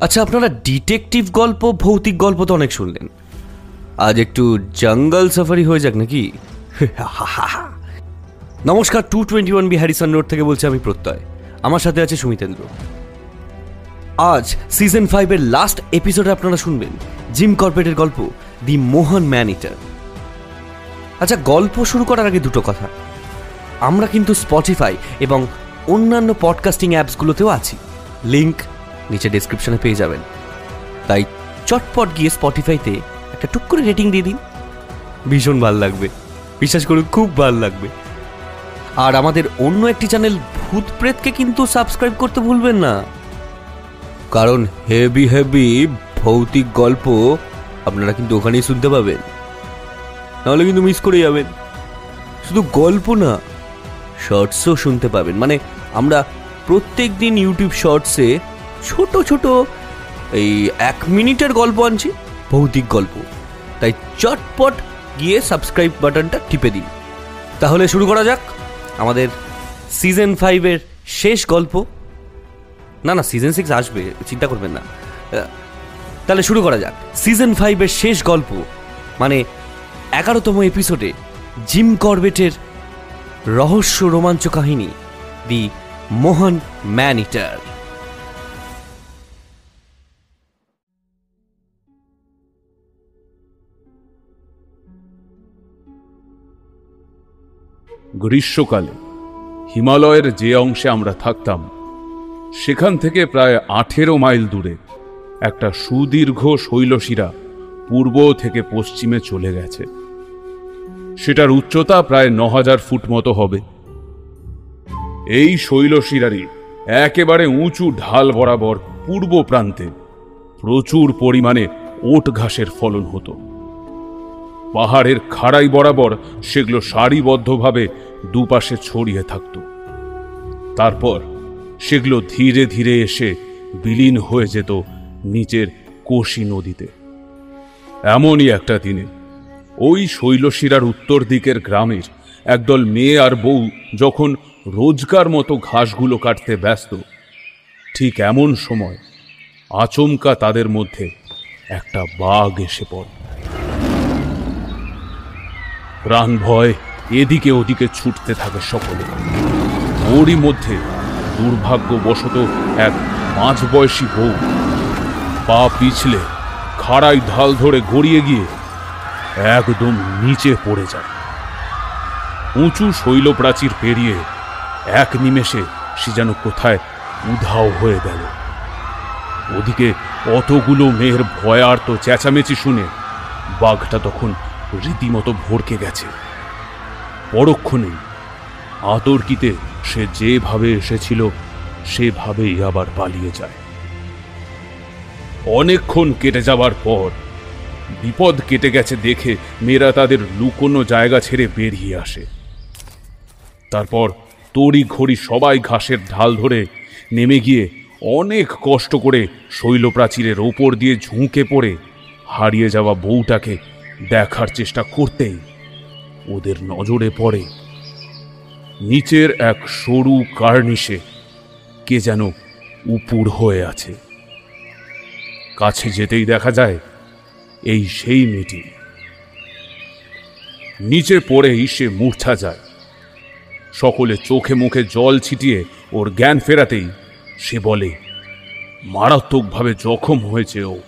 আচ্ছা আপনারা ডিটেকটিভ গল্প, ভৌতিক গল্প তো অনেক শুনলেন। আজ একটু জঙ্গল সাফারি হয়ে যাক নাকি? নমস্কার, two twenty one B Harrison road থেকে বলছি আমি প্রত্যয়। আমার সাথে আছে সুমিতেন্দ্র। আজ সিজন ফাইভের লাস্ট এপিসোডে আপনারা শুনবেন জিম কর্পেটের গল্প, দি মোহন ম্যান ইটার। আচ্ছা গল্প শুরু করার আগে দুটো কথা। আমরা কিন্তু স্পটিফাই এবং অন্যান্য পডকাস্টিং অ্যাপসগুলোতেও আছি। লিংক নিচে ডেসক্রিপশনে পেয়ে যাবেন। তাই চটপট গিয়ে স্পটিফাইতে একটা টুক করে রেটিং দিয়ে দিন। ভীষণ ভালো লাগবে। বিশ্বাস করুন, খুব ভালো লাগবে। আর আমাদের অন্য একটি চ্যানেল ভূত প্রেতকে কিন্তু সাবস্ক্রাইব করতে ভুলবেন না। কারণ হেভি হেভি ভৌতিক গল্প আপনারা কিন্তু ওখানেই শুনতে পাবেন। নাহলে কিন্তু মিস করে যাবেন। শুধু গল্প না শর্টসও শুনতে পাবেন। মানে আমরা প্রত্যেক দিন ইউটিউব শর্টসে ছোট ছোট, এই এক মিনিটের গল্প আনছি, ভৌতিক গল্প। তাই চটপট গিয়ে সাবস্ক্রাইব বাটনটা টিপে দিন। তাহলে শুরু করা যাক আমাদের সিজন ফাইভের শেষ গল্প। না না সিজন সিক্স আসবে, চিন্তা করবেন না। তাহলে শুরু করা যাক। সিজন ফাইভের শেষ গল্প মানে এগারোতম এপিসোডে জিম করবেটের রহস্য রোমাঞ্চ কাহিনী, দি মোহন ম্যান ইটার। গ্রীষ্মকালে, হিমালয়ের যে অংশে আমরা থাকতাম, সেখান থেকে প্রায় আঠেরো মাইল দূরে একটা সুদীর্ঘ শৈলশিরা পূর্ব থেকে পশ্চিমে চলে গেছে। সেটার উচ্চতা প্রায় ন হাজার ফুট মতো হবে। এই শৈলশিরারই একেবারে উঁচু ঢাল বরাবর পূর্ব প্রান্তে প্রচুর পরিমাণে ওট ঘাসের ফলন হতো। পাহাড়ের খাড়াই বরাবর সেগুলো সারিবদ্ধভাবে দুপাশে ছড়িয়ে থাকত। তারপর সেগুলো ধীরে ধীরে এসে বিলীন হয়ে যেত নিচের কোশি নদীতে। এমনই একটা দিনে ওই শৈলশিরার উত্তর দিকের গ্রামের একদল মেয়ে আর বউ যখন রোজকার মতো ঘাসগুলো কাটতে ব্যস্ত, ঠিক এমন সময় আচমকা তাদের মধ্যে একটা বাঘ এসে পড়ে। প্রাণ ভয় এদিকে ওদিকে ছুটতে থাকে সকলে। ওরই মধ্যে দুর্ভাগ্যবশত এক পাঁচ বয়সী বউ পা পিছলে খাড়াই ঢাল ধরে গড়িয়ে গিয়ে একদম নিচে পড়ে যায়। উঁচু শৈলপ্রাচীর পেরিয়ে এক নিমেষে সে যেন কোথায় উধাও হয়ে গেল। ওদিকে অতগুলো মেয়ের ভয়ার্ত চেঁচামেচি শুনে বাঘটা তখন রীতিমতো ভরকে গেছে। পরক্ষণেই আতর্কিতে সে যেভাবে এসেছিল, সেভাবেই আবার পালিয়ে যায়। অনেকক্ষণ কেটে যাবার পর, বিপদ কেটে গেছে দেখে মেয়েরা তাদের লুকোনো জায়গা ছেড়ে বেরিয়ে আসে। তারপর তড়ি ঘড়ি সবাই ঘাসের ঢাল ধরে নেমে গিয়ে অনেক কষ্ট করে শৈলপ্রাচীরের ওপর দিয়ে ঝুঁকে পড়ে হারিয়ে যাওয়া বউটাকে দেখার চেষ্টা করতেই ওদের নজরে পড়ে নিচের এক সরু কার্নিশে কে যেন উপুর হয়ে আছে। কাছে যেতেই দেখা যায় এই সেই মেয়েটি। নিচে পড়েই সে মূর্ছা যায়। সকলে চোখে মুখে জল ছিটিয়ে ওর জ্ঞান ফেরাতেই সে বলে, মারাত্মকভাবে জখম হয়েছে ও।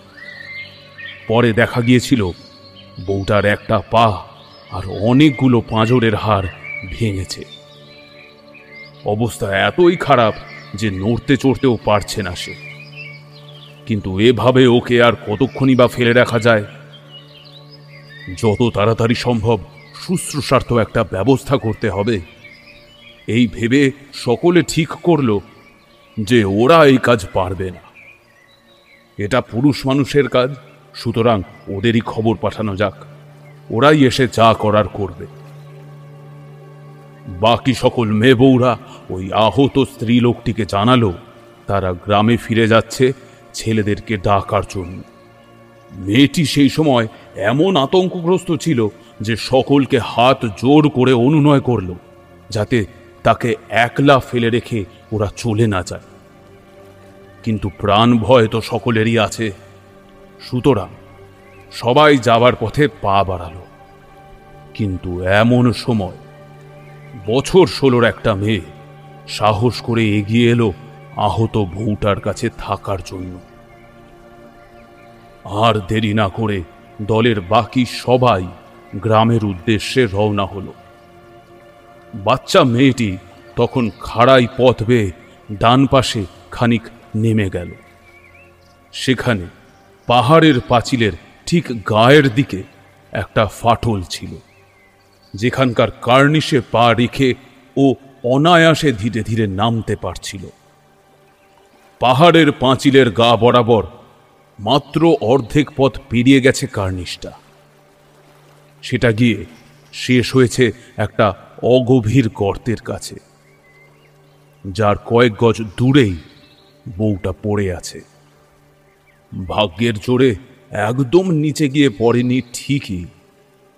পরে দেখা গিয়েছিল বউটার একটা পা আর অনেকগুলো পাঁজরের হাড় ভেঙেছে। অবস্থা এতই খারাপ যে নড়তে চড়তেও পারছে না সে। কিন্তু এভাবে ওকে আর কতক্ষণই বা ফেলে রাখা যায়? যত তাড়াতাড়ি সম্ভব শুশ্রূষার্থ একটা ব্যবস্থা করতে হবে। এই ভেবে সকলে ঠিক করল যে ওরা এই কাজ পারবে না। এটা পুরুষ মানুষের কাজ। সুতরাং ওদেরই খবর পাঠানো যাক। ওরাই এসে যা করার করবে। বাকি সকল মেয়ে বউরা ওই আহত স্ত্রী লোকটিকে জানালো, তারা গ্রামে ফিরে যাচ্ছে ছেলেদেরকে ডাকার জন্য। মেয়েটি সেই সময় এমন আতঙ্কগ্রস্ত ছিল যে সকলকে হাত জোর করে অনুনয় করল, যাতে তাকে একলা ফেলে রেখে ওরা চলে না যায়। কিন্তু প্রাণ ভয় তো সকলেরই আছে। সুতরাং সবাই যাবার পথে পা বাড়ালো। কিন্তু এমন সময় বছর ষোলোর একটা মেয়ে সাহস করে এগিয়ে এলো আহত বউটার কাছে থাকার জন্য। আর দেরি না করে দলের বাকি সবাই গ্রামের উদ্দেশ্যে রওনা হলো। বাচ্চা মেয়েটি তখন খাড়াই পথ বেয়ে ডান পাশে খানিক নেমে গেল। সেখানে পাহাড়ের পাঁচিলের ঠিক গায়ের দিকে একটা ফাটল ছিল, যেখানকার কার্নিশে পা রেখে ও অনায়াসে ধীরে ধীরে নামতে পারছিল। পাহাড়ের পাঁচিলের গা বরাবর মাত্র অর্ধেক পথ পেরিয়ে গেছে কার্নিশটা। সেটা গিয়ে শেষ হয়েছে একটা অগভীর গর্তের কাছে, যার কয়েক গজ দূরেই বউটা পড়ে আছে। ভাগ্যের জোরে একদম নিচে গিয়ে পড়েনি ঠিকই।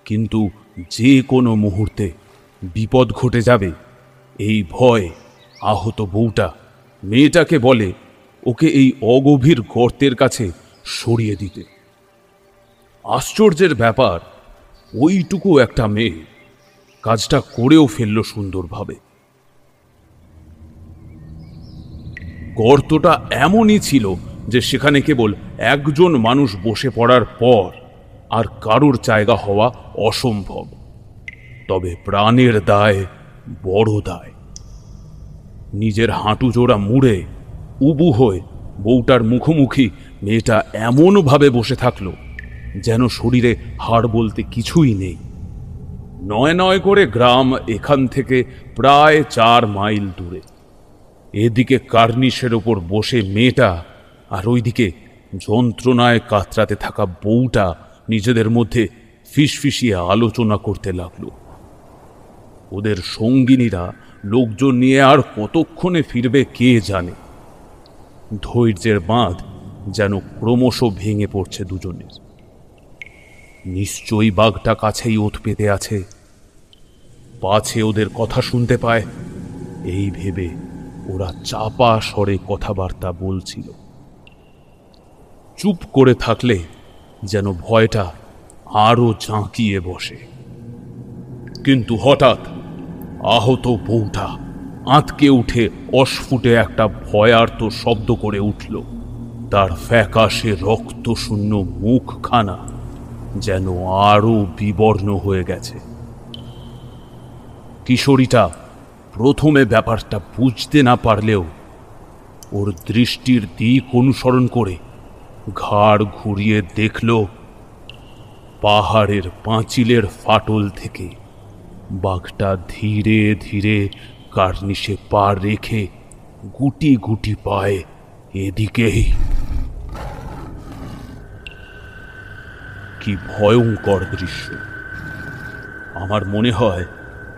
কিন্তু যে কোনো মুহূর্তে বিপদ ঘটে যাবে। এই ভয় আহত বউটা, মেয়েটাকে বলে ওকে এই অগভীর গর্তের কাছে সরিয়ে দিতে। আশ্চর্যের ব্যাপার, ওইটুকু একটা মেয়ে কাজটা করেও ফেলল সুন্দরভাবে। গর্তটা এমনই ছিল যে সেখানে কেবল একজন মানুষ বসে পড়ার পর আর কারোর জায়গা হওয়া অসম্ভব। তবে প্রাণের দায় বড় দায়। নিজের হাঁটু জোড়া মুড়ে উবু হয়ে বউটার মুখোমুখি মেয়েটা এমনভাবে বসে থাকল যেন শরীরে হাড় বলতে কিছুই নেই। নয় নয় করে গ্রাম এখান থেকে প্রায় চার মাইল দূরে। এদিকে কার্নিশের ওপর বসে মেয়েটা আর ওইদিকে যন্ত্রণায় কাতরাতে থাকা বউটা নিজেদের মধ্যে ফিসফিসিয়ে আলোচনা করতে লাগল। ওদের সঙ্গিনীরা লোকজন নিয়ে আর কতক্ষণে ফিরবে কে জানে? ধৈর্যের বাঁধ যেন ক্রমশ ভেঙে পড়ছে দুজনের। নিশ্চয়ই বাঘটা কাছেই ওত পেতে আছে। পাছে ওদের কথা শুনতে পায়। এই ভেবে ওরা চাপা স্বরে কথাবার্তা বলছিল। চুপ করে থাকলে যেন ভয়টা আরও ঝাঁকিয়ে বসে। কিন্তু হঠাৎ আহত বউটা আঁতকে উঠে অস্ফুটে একটা ভয়ার্ত শব্দ করে উঠল। তার ফ্যাকাশে রক্তশূন্য মুখখানা যেন আরও বিবর্ণ হয়ে গেছে। কিশোরীটা প্রথমে ব্যাপারটা বুঝতে না পারলেও ওর দৃষ্টির দিক অনুসরণ করে ঘাড় ঘুরিয়ে দেখল পাহাড়ের পাঁচিলের ফাটল থেকে বাঘটা ধীরে ধীরে কার্নিশে পা রেখে গুটি গুটি পায়ে এদিকেই কি ভয়ঙ্কর দৃশ্য। আমার মনে হয়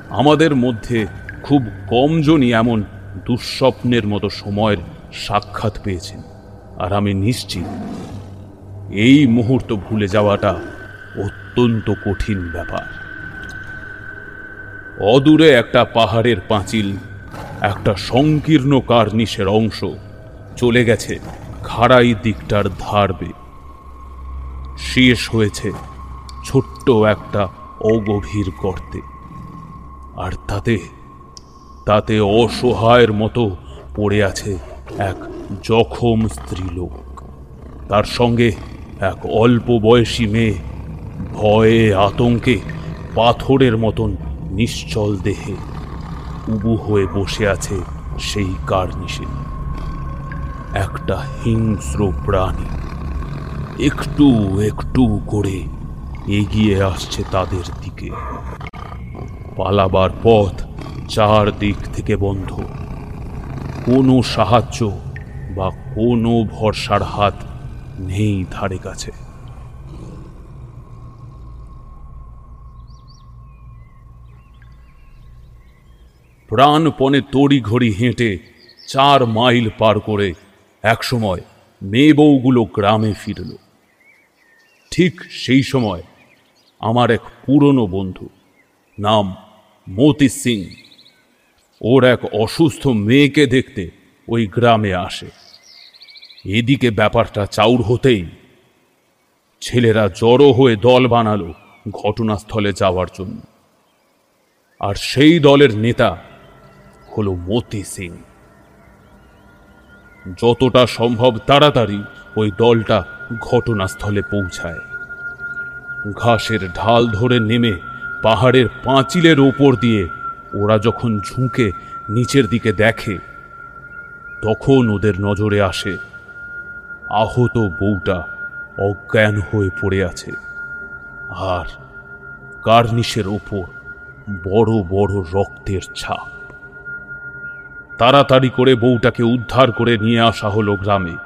আমাদের মধ্যে খুব কমজনই এমন দুঃস্বপ্নের মতো সময়ের সাক্ষাৎ পেয়েছেন। আর আমি নিশ্চিত, এই মুহূর্ত ভুলে যাওয়াটা অত্যন্ত কঠিন ব্যাপার। অদূরে একটা পাহাড়ের পাঁচিল, একটা সংকীর্ণ কার্নিশের অংশ চলে গেছে খাড়াই দিকটার ধারবে শেষ হয়েছে ছোট্ট একটা অগভীর গর্তে, আর তাতে তাতে অসহায়ের মতো পড়ে আছে এক জখম স্ত্রীলোক। তার সঙ্গে এক অল্প বয়সী মেয়ে ভয়ে আতঙ্কে পাথরের মতন নিশ্চল দেহে উবু হয়ে বসে আছে সেই কার্নিশে। একটা হিংস্র প্রাণী একটু একটু করে এগিয়ে আসছে তাদের দিকে। পালাবার পথ চার দিক থেকে বন্ধ। কোনো সাহায্য বা কোনো ভরসার হাত নেই ধারে কাছে। প্রাণপণে তড়ি ঘড়ি হেঁটে চার মাইল পার করে একসময় মেয়ে বউগুলো গ্রামে ফিরল। ঠিক সেই সময় আমার এক পুরনো বন্ধু নাম মতি সিং, ওর এক অসুস্থ মেয়েকে দেখতে ওই গ্রামে আসে। এদিকে ব্যাপারটা চাউর হতেই ছেলেরা জড়ো হয়ে দল বানালো ঘটনাস্থলে যাওয়ার জন্য। আর সেই দলের নেতা হলো মতি সিং। যতটা সম্ভব তাড়াতাড়ি ওই দলটা ঘটনাস্থলে পৌঁছায়। ঘাসের ঢাল ধরে নেমে পাহাড়ের পাঁচিলের ওপর দিয়ে ওরা যখন ঝুঁকে নিচের দিকে দেখে, তখন ওদের নজরে আসে আহত বউটা অজ্ঞান হয়ে পড়ে আছে। আর কার্নিশের ওপর বড় বড় রক্তের ছাপ। তাড়াতাড়ি করে বউটাকে উদ্ধার করে নিয়ে আসা হলো গ্রামে।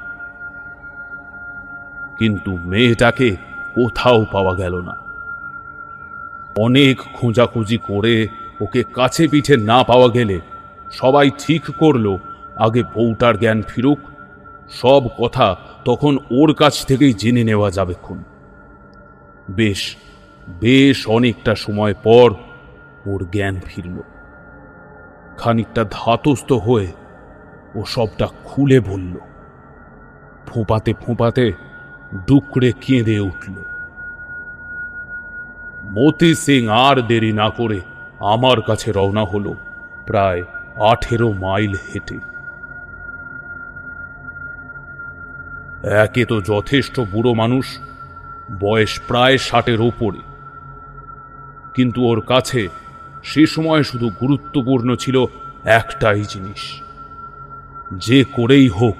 কিন্তু মেয়েটাকে কোথাও পাওয়া গেল না। অনেক খোঁজাখুঁজি করে ওকে কাছে পিঠে না পাওয়া গেলে সবাই ঠিক করল, আগে বউটার জ্ঞান ফিরুক সব কথা তখন ওর কাছ থেকেই জেনে নেওয়া যাবে খুন। বেশ বেশ অনেকটা সময় পর ওর জ্ঞান ফিরল। খানিকটা ধাতস্থ হয়ে ও সবটা খুলে বলল। ফোঁপাতে ফোঁপাতে ডুকরে কেঁদে উঠল। মতি সিং আর দেরি না করে আমার কাছে রওনা হলো প্রায় আঠেরো মাইল হেঁটে। একে তো যথেষ্ট বুড়ো মানুষ, বয়স প্রায় ষাটের ওপরে কিন্তু ওর কাছে সে সময় শুধু গুরুত্বপূর্ণ ছিল একটাই জিনিস, যে করেই হোক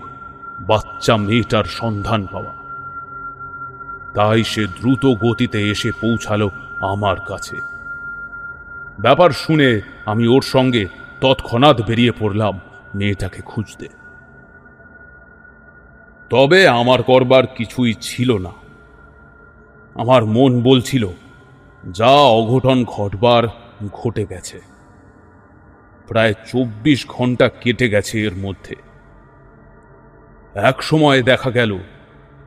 বাচ্চা মেয়েটার সন্ধান পাওয়া। তাই সে দ্রুত গতিতে এসে পৌঁছালো আমার কাছে। ব্যাপার শুনে আমি ওর সঙ্গে তৎক্ষণাৎ বেরিয়ে পড়লাম মেয়েটাকে খুঁজতে। তবে আমার করবার কিছুই ছিল না। আমার মন বলছিল, যা অঘটন ঘটবার ঘটে গেছে। প্রায় চব্বিশ ঘণ্টা কেটে গেছে এর মধ্যে। এক সময় দেখা গেল,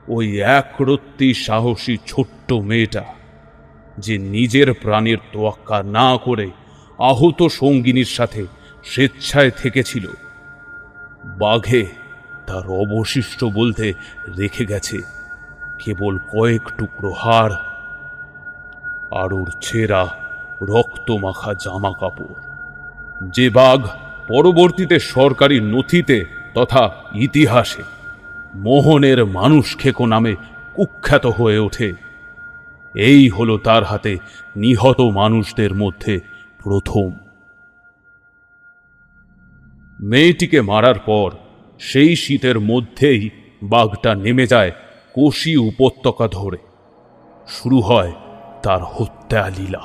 ওই একরত্তি সাহসী ছোট্ট মেয়েটা, যে নিজের প্রাণের তোয়াক্কা না করে আহত সঙ্গিনীর সাথে স্বেচ্ছায় থেকেছিল। বাঘে তার অবশিষ্ট বলতে রেখে গেছে। কেবল কয়েক টুকরো হাড় আর ওর ছেঁড়া রক্তমাখা জামা কাপড় যে বাঘ পরবর্তীতে সরকারি নথিতে তথা ইতিহাসে মোহনের মানুষ খেকো নামে কুখ্যাত হয়ে ওঠে, এই হলো তার হাতে নিহত মানুষদের মধ্যে প্রথম। মেয়েটিকে মারার পর সেই শীতের মধ্যেই বাঘটা নেমে যায় কোশি উপত্যকা ধরে। শুরু হয় তার হত্যা লীলা।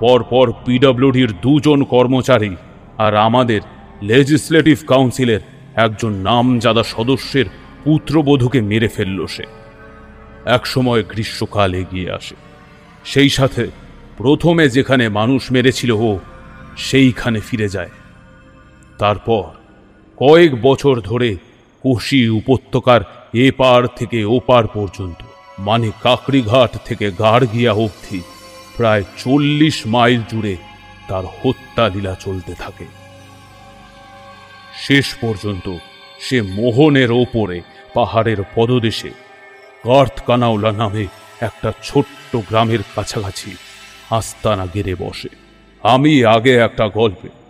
পরপর পিডব্লিউডির দুজন কর্মচারী আর আমাদের লেজিসলেটিভ কাউন্সিলের একজন নামজাদা সদস্যের পুত্রবধূকে মেরে ফেলল সে। একসময় গ্রীষ্মকাল এগিয়ে আসে। সেই সাথে প্রথমে যেখানে মানুষ মেরেছিল ও সেইখানে ফিরে যায়। তারপর কয়েক বছর ধরে কোশি উপত্যকার এপার থেকে ওপার পর্যন্ত মানে কাকড়িঘাট থেকে গাড়গিয়া অবধি প্রায় চল্লিশ মাইল জুড়ে তার হত্যা লীলা চলতে থাকে। শেষ পর্যন্ত সে মোহনের ওপরে, পাহাড়ের পদদেশে কানাউলা নামে একটা ছোট্ট গ্রামের কাছাকাছি আস্তানা গেড়ে বসে। আমি আগে একটা গল্পে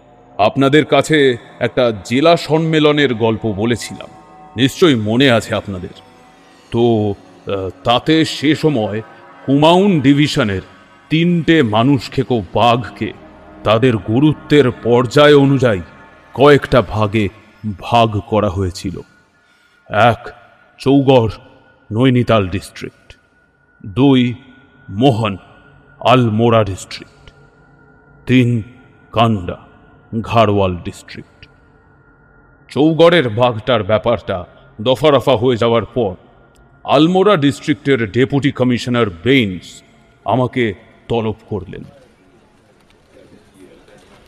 আপনাদের কাছে একটা জেলা সম্মেলনের গল্প বলেছিলাম। নিশ্চয়ই মনে আছে আপনাদের। তো তাতে সে সময় কুমাউন ডিভিশনের তিনটে মানুষ খেকো বাঘকে তাদের গুরুত্বের পর্যায় অনুযায়ী কয়েকটা ভাগে ভাগ করা হয়েছিল। এক, চৌগড়, নৈনিতাল ডিস্ট্রিক্ট। দুই, মোহন, আলমোড়া ডিস্ট্রিক্ট। তিন, কান্ডা। ঘাড়ওয়াল ডিস্ট্রিক্ট। চৌগড়ের বাঘটার ব্যাপারটা দফারফা হয়ে যাওয়ার পর আলমোড়া ডিস্ট্রিক্টের ডেপুটি কমিশনার বেইনস আমাকে তলব করলেন।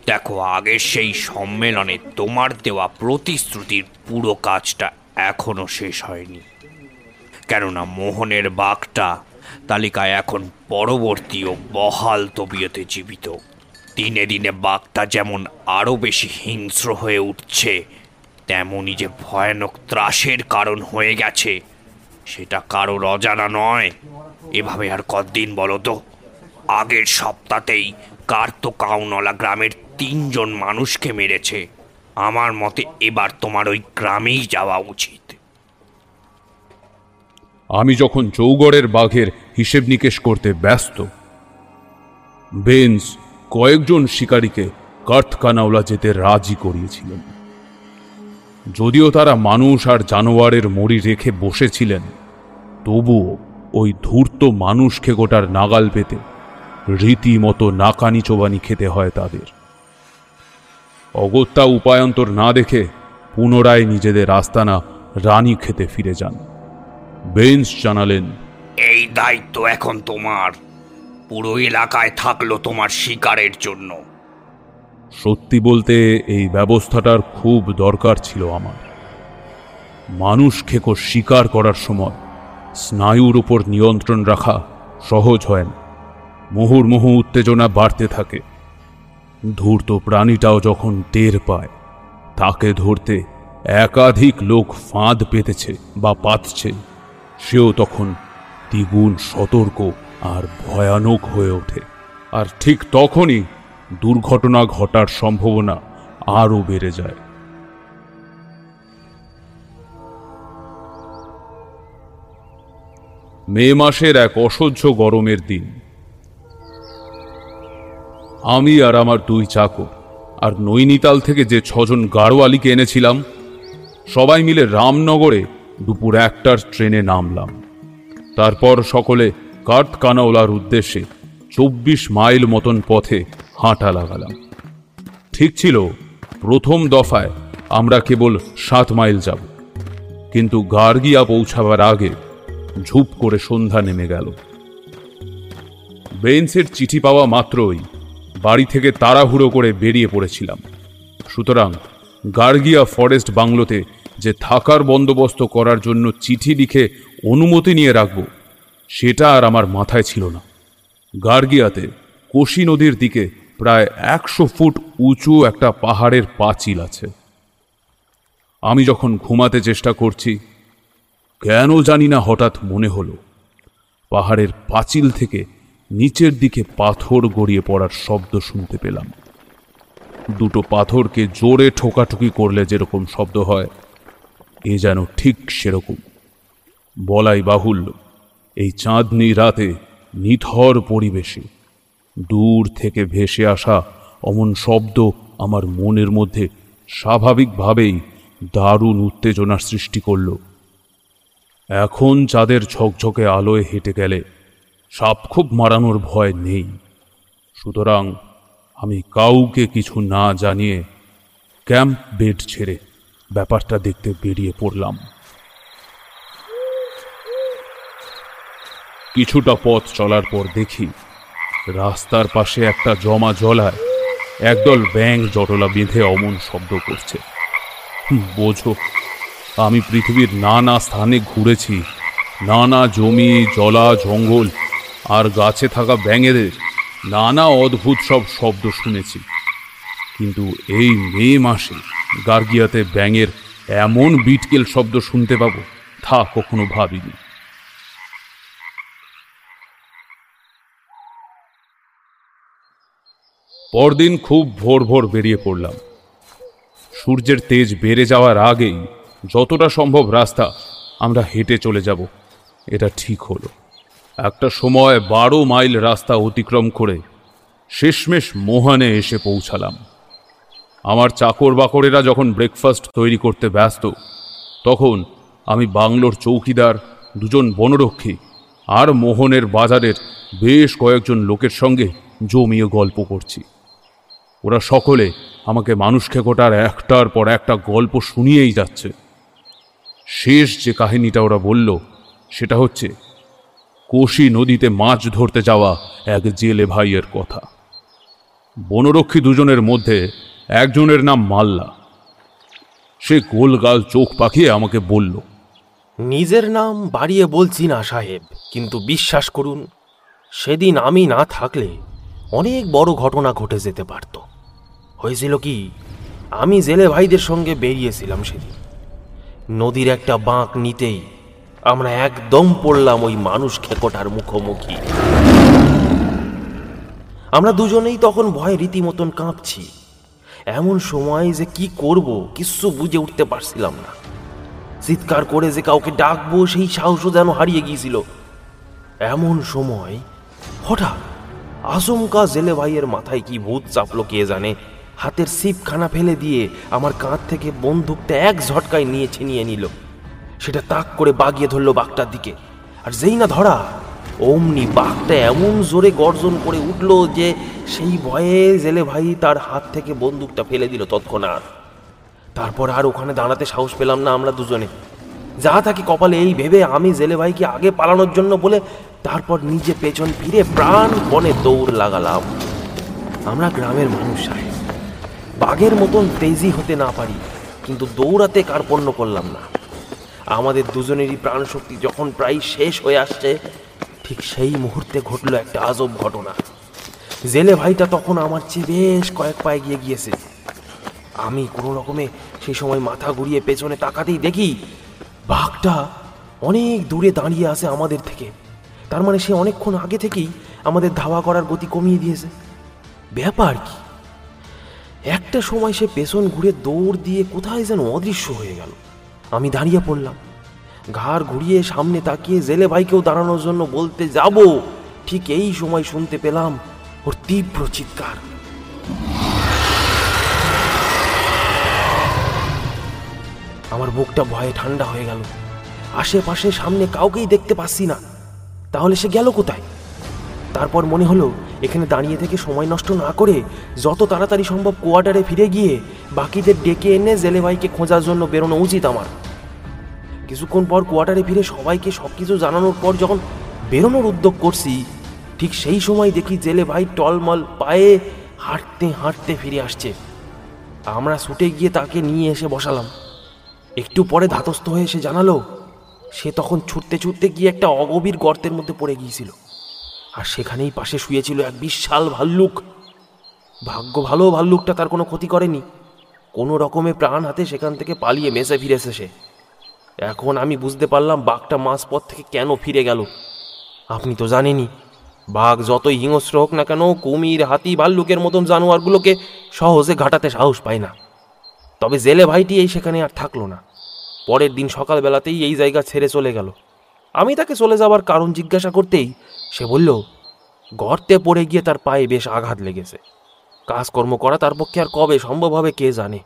দেখো আগের সেই সম্মেলনে তোমার দেওয়া প্রতিশ্রুতির পুরো কাজটা এখনও শেষ হয়নি। কেননা মোহনের বাঘটা তালিকায় এখন পরবর্তী ও বহাল তবিয়তে জীবিত। দিনে দিনে বাঘটা যেমন আরও বেশি হিংস্র হয়ে উঠছে তেমনই যে ভয়ানক ত্রাসের কারণ হয়ে গেছে, সেটা কারোর অজানা নয়। এভাবে আর কতদিন বলো তো? আগের সপ্তাহতেই কার্তো কাউনলা গ্রামের তিনজন মানুষকে মেরেছে। আমার মতে এবার তোমার ওই গ্রামেই যাওয়া উচিত। আমি যখন চৌগড়ের বাঘের হিসেব নিকেশ করতে ব্যস্ত, বেঞ্চ কয়েকজন শিকারীকে কার্থকানাওলা যেতে রাজি করিয়েছিলেন। যদিও তারা মানুষ আর জানোয়ারের মরি রেখে বসেছিলেন, তবুও ওই ধূর্ত মানুষ খেকোটার নাগাল পেতে রীতিমতো নাকানি চোবানি খেতে হয় তাদের। অগত্যা উপায়ন্তর না দেখে পুনরায় নিজেদের আস্তানা রানী খেতে ফিরে যান। বেঞ্চ জানালেন, এই দায়িত্ব এখন তোমার। পুরো এলাকায় থাকল তোমার শিকারের জন্য। সত্যি বলতে, এই ব্যবস্থাটার খুব দরকার ছিল আমার। মানুষ খেকো শিকার করার সময় স্নায়ুর উপর নিয়ন্ত্রণ রাখা সহজ হয় না। মুহুর্মুহু উত্তেজনা বাড়তে থাকে। ধূর্ত প্রাণীটাও যখন টের পায়, তাকে ধরতে একাধিক লোক ফাঁদ পেতেছে বা পাতছে। সেও তখন দ্বিগুণ সতর্ক আর ভয়ানক হয়ে ওঠে। আর ঠিক তখনই দুর্ঘটনা ঘটার সম্ভাবনা আরও বেড়ে যায়। মে মাসের এক অসহ্য গরমের দিন। আমি আর আমার দুই চাকর আর নৈনিতাল থেকে যে ছজন গাড়োয়ালিকে এনেছিলাম, সবাই মিলে রামনগরে দুপুর একটার ট্রেনে নামলাম। তারপর সকলে কাঠকানাওলার উদ্দেশ্যে চব্বিশ মাইল মতন পথে হাঁটা লাগালাম। ঠিক ছিল, প্রথম দফায় আমরা কেবল সাত মাইল যাব। কিন্তু গার্গিয়া পৌঁছাবার আগে ঝুপ করে সন্ধ্যা নেমে গেল। বেন্সের চিঠি পাওয়া মাত্রই বাড়ি থেকে তাড়াহুড়ো করে বেরিয়ে পড়েছিলাম। সুতরাং গার্গিয়া ফরেস্ট বাংলোতে যে থাকার বন্দোবস্ত করার জন্য চিঠি লিখে অনুমতি নিয়ে রাখব সেটা আর আমার মাথায় ছিল না। গার্গিয়াতে কোশি নদীর দিকে প্রায় একশো ফুট উঁচু একটা পাহাড়ের পাঁচিল আছে। আমি যখন ঘুমাতে চেষ্টা করছি, কেন জানি না হঠাৎ মনে হলো, পাহাড়ের পাঁচিল থেকে নিচের দিকে পাথর গড়িয়ে পড়ার শব্দ শুনতে পেলাম। দুটো পাথরকে জোরে ঠোকাঠুকি করলে যেরকম শব্দ হয়, এ যেন ঠিক সেরকম। বলাই বাহুল্য। এই চাঁদনি রাতে নিথর পরিবেশে দূর থেকে ভেসে আসা অমন শব্দ আমার মনের মধ্যে স্বাভাবিকভাবেই দারুণ উত্তেজনার সৃষ্টি করল। এখন চাঁদের ঝকঝকে আলোয় হেঁটে গেলে সাপ খুব মারানোর ভয় নেই। সুতরাং আমি কাউকে কিছু না জানিয়ে ক্যাম্প বেড ছেড়ে ব্যাপারটা দেখতে বেরিয়ে পড়লাম। কিছুটা পথ চলার পর দেখি রাস্তার পাশে একটা জমা জলায় একদল ব্যাং জটলা বেঁধে অমন শব্দ করছে। বোঝো, আমি পৃথিবীর নানা স্থানে ঘুরেছি, নানা জমি, জলা, জঙ্গল, আর গাছে থাকা ব্যাঙেদের নানা অদ্ভুত সব শব্দ শুনেছি। কিন্তু এই মে মাসে গার্গিয়াতে ব্যাঙের এমন বিটকেল শব্দ শুনতে পাবো, তা কখনো ভাবিনি। পরদিন খুব ভোর ভোর বেরিয়ে পড়লাম। সূর্যের তেজ বেড়ে যাওয়ার আগেই যতটা সম্ভব রাস্তা আমরা হেঁটে চলে যাব। এটা ঠিক হলো। একটা সময় বারো মাইল রাস্তা অতিক্রম করে শেষমেশ মোহানে এসে পৌঁছালাম। আমার চাকর বাকরেরা যখন ব্রেকফাস্ট তৈরি করতে ব্যস্ত, তখন আমি বাংলোর চৌকিদার, দুজন বনরক্ষী আর মোহনের বাজারের বেশ কয়েকজন লোকের সঙ্গে জমিয়ে গল্প করছি। ওরা সকলে আমাকে মানুষ খেকোটার একটার পর একটা গল্প শুনিয়েই যাচ্ছে। শেষ যে কাহিনীটা ওরা বলল, সেটা হচ্ছে, কোশি নদীতে মাছ ধরতে যাওয়া এক জেলে ভাইয়ের কথা। বনরক্ষী দুজনের মধ্যে একজনের নাম মাল্লা। সে গোলগাল চোখ পাকিয়ে আমাকে বলল, নিজের নাম বাড়িয়ে বলছি না সাহেব, কিন্তু বিশ্বাস করুন, সেদিন আমি না থাকলে অনেক বড় ঘটনা ঘটে যেতে পারত। হয়েছিল কি, আমি জেলে ভাইদের সঙ্গে বেরিয়েছিলাম সেদিন। নদীর একটা বাঁক নিতেই আমরা একদম পড়লাম ওই মানুষ খেকোটার মুখোমুখি। আমরা দুজনেই তখন ভয়ে রীতিমতন কাঁপছি। এমন সময় যে কি করব, কিচ্ছু বুঝে উঠতে পারছিলাম না। চিৎকার করে যে কাউকে ডাকবো, সেই সাহসও যেন হারিয়ে গিয়েছিল। এমন সময় হঠাৎ আচমকা জেলে ভাইয়ের মাথায় কি ভূত চাপলো কে জানে হাতের সিপখানা ফেলে দিয়ে আমার কাঁধ থেকে বন্দুকটা এক ঝটকায় নিয়ে ছিনিয়ে নিল। সেটা তাক করে বাগিয়ে ধরলো বাঘটার দিকে। আর যেই না ধরা, অমনি বাঘটা এমন জোরে গর্জন করে উঠল যে সেই ভয়ে জেলে ভাই তার হাত থেকে বন্দুকটা ফেলে দিল তৎক্ষণাৎ। তারপর আর ওখানে দাঁড়াতে সাহস পেলাম না আমরা দুজনে। যা থাকি কপালে এই ভেবে আমি জেলে ভাইকে আগে পালানোর জন্য বলে তারপর নিজে পেছন ফিরে প্রাণ বনে দৌড় লাগালাম। আমরা গ্রামের মানুষ সাহেব বাঘের মতন তেজি হতে না পারি, কিন্তু দৌড়াতে কার্পণ্য করলাম না। আমাদের দুজনেরই প্রাণশক্তি যখন প্রায় শেষ হয়ে আসছে, ঠিক সেই মুহূর্তে ঘটলো একটা আজব ঘটনা। জেলে ভাইটা তখন আমার চেয়ে বেশ কয়েক পায়ে গিয়ে গিয়েছে। আমি কোনো রকমে সেই সময় মাথা ঘুরিয়ে পেছনে তাকাতেই দেখি, বাঘটা অনেক দূরে দাঁড়িয়ে আছে আমাদের থেকে। তার মানে সে অনেকক্ষণ আগে থেকেই আমাদের ধাওয়া করার গতি কমিয়ে দিয়েছে। ব্যাপার কি? একটা সময় সে পেছন ঘুরে দৌড় দিয়ে কোথায় যেন অদৃশ্য হয়ে গেল। আমি দাঁড়িয়ে পড়লাম। ঘাড় ঘুরিয়ে সামনে তাকিয়ে জেলে ভাইকেও দাঁড়ানোর জন্য বলতে যাব, ঠিক এই সময় শুনতে পেলাম ওর তীব্র চিৎকার। আমার বুকটা ভয়ে ঠান্ডা হয়ে গেল। আশেপাশে সামনে কাউকেই দেখতে পাচ্ছি না। তাহলে সে গেল কোথায়? তারপর মনে হলো এখানে দাঁড়িয়ে থেকে সময় নষ্ট না করে যত তাড়াতাড়ি সম্ভব কোয়ার্টারে ফিরে গিয়ে বাকিদের ডেকে এনে জেলে ভাইকে খোঁজার জন্য বেরোনো উচিত আমার। কিছুক্ষণ পর কোয়ার্টারে ফিরে সবাইকে সব কিছু জানানোর পর যখন বেরোনোর উদ্যোগ করছি, ঠিক সেই সময় দেখি জেলে ভাই টলমল পায়ে হাঁটতে হাঁটতে ফিরে আসছে। আমরা ছুটে গিয়ে তাকে নিয়ে এসে বসালাম। একটু পরে ধাতস্থ হয়ে এসে জানালো, সে তখন ছুটতে ছুটতে গিয়ে একটা অগভীর গর্তের মধ্যে পড়ে গিয়েছিল। আর সেখানেই পাশে শুয়েছিল এক বিশাল ভাল্লুক। ভাগ্য ভালো, ভাল্লুকটা তার কোনো ক্ষতি করেনি। কোনো রকমে প্রাণ হাতে সেখান থেকে পালিয়ে মেসে ফিরেছে সে এখন আমি বুঝতে পারলাম বাঘটা মাঝপথ থেকে কেন ফিরে গেল। আপনি তো জানেনই, বাঘ যতই হিংস্র হোক না কেন কুমির, হাতি, ভাল্লুকের মতন জানোয়ারগুলোকে সহজে ঘাটাতে সাহস পায় না। তবে জেলে ভাইটি এই সেখানে আর থাকল না। পরের দিন সকালবেলাতেই এই জায়গা ছেড়ে চলে গেল। আমি তাকে চলে যাওয়ার কারণ জিজ্ঞাসা করতেই সে বলল, গর্তে পড়ে গিয়ে তার পায়ে বেশ আঘাত লেগেছে। কাজকর্ম করা তার পক্ষে আর কবে সম্ভব হবে কে জানে।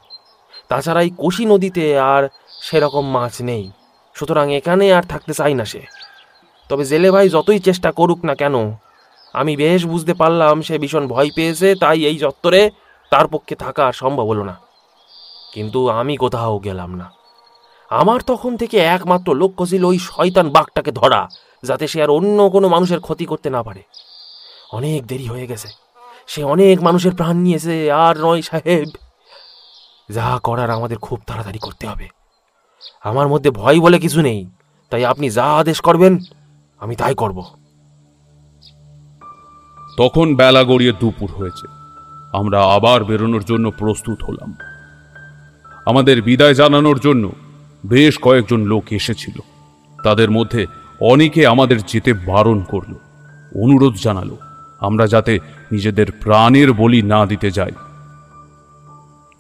তাছাড়া এই কোশি নদীতে আর সেরকম মাছ নেই। সুতরাং এখানে আর থাকতে চাই না সে। তবে জেলে ভাই যতই চেষ্টা করুক না কেন, আমি বেশ বুঝতে পারলাম সে ভীষণ ভয় পেয়েছে, তাই এই চত্বরে তার পক্ষে থাকা আর সম্ভব হলো না। কিন্তু আমি কোথাও গেলাম না। আমার তখন থেকে একমাত্র লক্ষ্য ছিল ওই শয়তান বাঘটাকে ধরা। যাতে সে আর অন্য কোনো মানুষের ক্ষতি করতে না পারে। অনেক দেরি হয়ে গেছে। সে অনেক মানুষের প্রাণ নিয়েছে, আর নয় সাহেব, যা করার আমাদের খুব তাড়াতাড়ি করতে হবে। আমার মধ্যে ভয় বলে কিছু নেই, তাই আপনি যা আদেশ করবেন, আমি তাই করব। তখন বেলা গড়িয়ে দুপুর হয়েছে। আমরা আবার বেরোনোর জন্য প্রস্তুত হলাম। আমাদের বিদায় জানানোর জন্য বেশ কয়েকজন লোক এসেছিল। তাদের মধ্যে অনেকে আমাদের যেতে বারণ করল। অনুরোধ জানালো, আমরা যাতে নিজেদের প্রাণের বলি না দিতে যাই।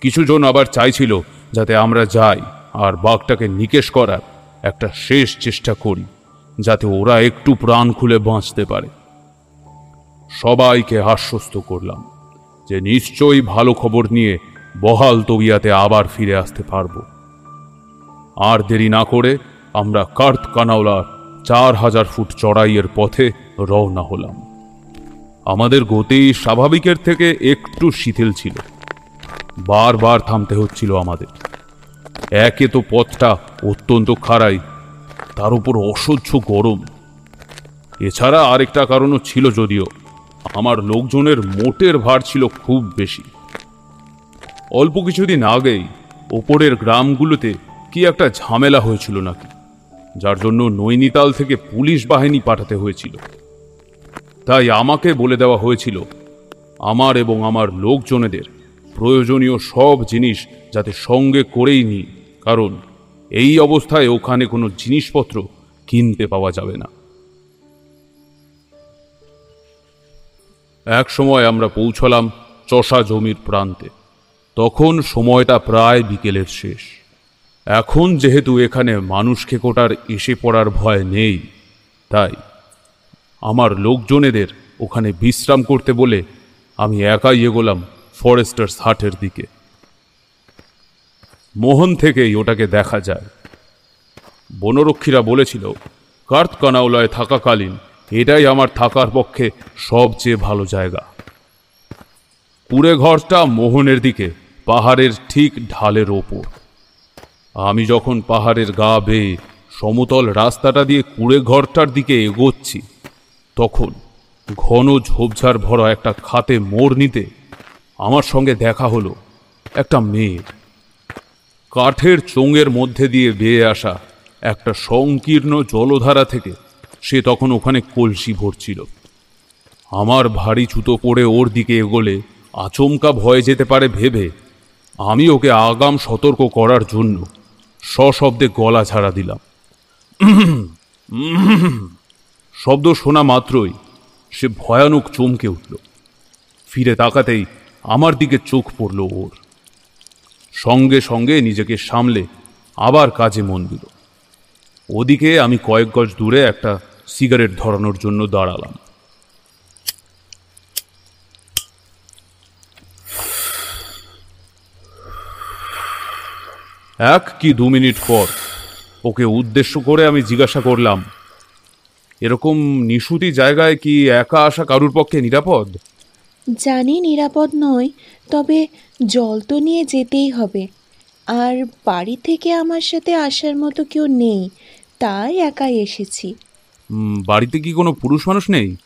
কিছুজন আবার চাইছিল যাতে আমরা যাই আর বাঘটাকে নিকেশ করার একটা শেষ চেষ্টা করি, যাতে ওরা একটু প্রাণ খুলে বাঁচতে পারে। সবাইকে আশ্বস্ত করলাম যে নিশ্চয়ই ভালো খবর নিয়ে বহাল তবিয়াতে আবার ফিরে আসতে পারব। আর দেরি না করে আমরা কার্ত কানাওলার চার হাজার ফুট চড়াইয়ের পথে রওনা হলাম। আমাদের গতি স্বাভাবিকের থেকে একটু শিথিল ছিল। বারবার থামতে হচ্ছিল আমাদের। একে তো পথটা অত্যন্ত খাড়াই, তার উপর অসহ্য গরম। এছাড়া আরেকটা কারণও ছিল যদিও, আমার লোকজনের মোটের ভার ছিল খুব বেশি। অল্প কিছুদিন আগেই ওপরের গ্রামগুলোতে কি একটা ঝামেলা হয়েছিল নাকি? যার জন্য নৈনিতাল থেকে পুলিশ বাহিনী পাঠাতে হয়েছিল। তাই আমাকে বলে দেওয়া হয়েছিল, আমার এবং আমার লোকজনেদের প্রয়োজনীয় সব জিনিস যাতে সঙ্গে করেই নিই, কারণ এই অবস্থায় ওখানে কোনো জিনিসপত্র কিনতে পাওয়া যাবে না। এক সময় আমরা পৌঁছলাম চষা জমির প্রান্তে। তখন সময়টা প্রায় বিকেলের শেষ। এখন যেহেতু এখানে মানুষ খেকোটার এসে পড়ার ভয় নেই, তাই আমার লোকজনেদের ওখানে বিশ্রাম করতে বলে আমি একাই এগোলাম ফরেস্টার্স হাটের দিকে। মোহন থেকেই ওটাকে দেখা যায়। বনরক্ষীরা বলেছিল কার্তকানাওলায় থাকাকালীন এটাই আমার থাকার পক্ষে সবচেয়ে ভালো জায়গা। কুড়ে ঘরটা মোহনের দিকে, পাহাড়ের ঠিক ঢালের ওপর। আমি যখন পাহাড়ের গা বেয়ে সমতল রাস্তাটা দিয়ে কুড়ে ঘরটার দিকে এগোচ্ছি, তখন ঘন ঝোপঝাড় ভরা একটা খাতে মোড় নিতে আমার সঙ্গে দেখা হলো একটা মেয়ের কাঠের চোঙের মধ্যে দিয়ে বেয়ে আসা একটা সংকীর্ণ জলধারা থেকে সে তখন ওখানে কলসি ভরছিল। আমার ভারী ছুতো পড়ে ওর দিকে এগোলে আচমকা ভয়ে যেতে পারে ভেবে আমি ওকে আগাম সতর্ক করার জন্য সশব্দে গলা ছাড়া দিলাম। শব্দ শোনা মাত্রই সে ভয়ানক চমকে উঠল। ফিরে তাকাতেই আমার দিকে চোখ পড়ল ওর। সঙ্গে সঙ্গে নিজেকে সামলে আবার কাজে মন দিল। ওদিকে আমি কয়েক গজ দূরে একটা সিগারেট ধরানোর জন্য দাঁড়ালাম। এক কি দু মিনিট পর ওকে উদ্দেশ্য করে আমি জিজ্ঞাসা করলাম এরকম নিশুতি জায়গায় কি একা আসা কারুর পক্ষে নিরাপদ? জানি নিরাপদ নয় তবে জল তো নিয়ে যেতেই হবে। আর বাড়ি থেকে আমার সাথে আসার মতো কেউ নেই তাই একাই এসেছি। বাড়িতে কি কোনো পুরুষ মানুষ নেই?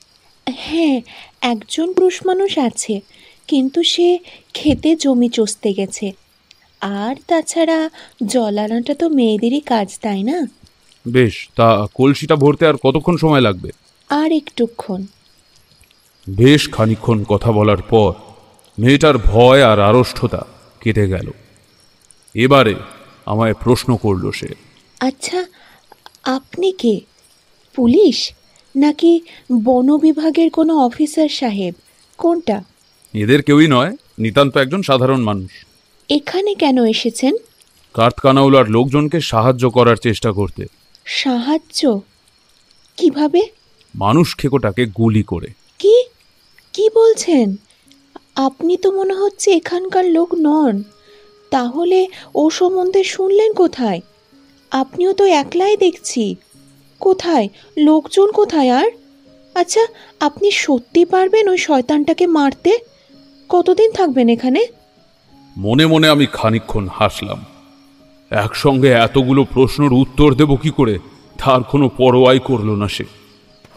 হ্যাঁ একজন পুরুষ মানুষ আছে কিন্তু সে খেতে জমি চষতে গেছে। আর তাছাড়া জল আনাটা তো মেয়েদেরই কাজ তাই না? বেশ তা কলসিটা ভরতে আর কতক্ষণ সময় লাগবে? আর একটুক্ষণ। বেশ খানিকক্ষণ কথা বলার পর মেয়েটার ভয় আর আড়ষ্ঠতা কেটে গেল। এবারে আমায় প্রশ্ন করল সে। আচ্ছা আপনি কে? পুলিশ? নাকি বন বিভাগের কোনো অফিসার সাহেব? কোনটা? এদের কেউই নয় নিতান্ত একজন সাধারণ মানুষ। এখানে কেন এসেছেন? কার্তকানাউলার লোকজনকে সাহায্য করার চেষ্টা করতে। সাহায্য? কীভাবে? মানুষ খেকোটাকে গুলি করে। কি? কি বলছেন? আপনি তো মনে হচ্ছে এখানকার লোক নন। তাহলে ও সম্বন্ধে শুনলেন কোথায়? আপনিও তো একলাই দেখছি। কোথায়? লোকজন কোথায় আর? আচ্ছা আপনি সত্যি পারবেন ওই শয়তানটাকে মারতে? কতদিন থাকবেন এখানে? মনে মনে আমি খানিকক্ষণ হাসলাম। একসঙ্গে এতগুলো প্রশ্নের উত্তর দেব কি করে? তার কোনো পরোয়াই করল না সে।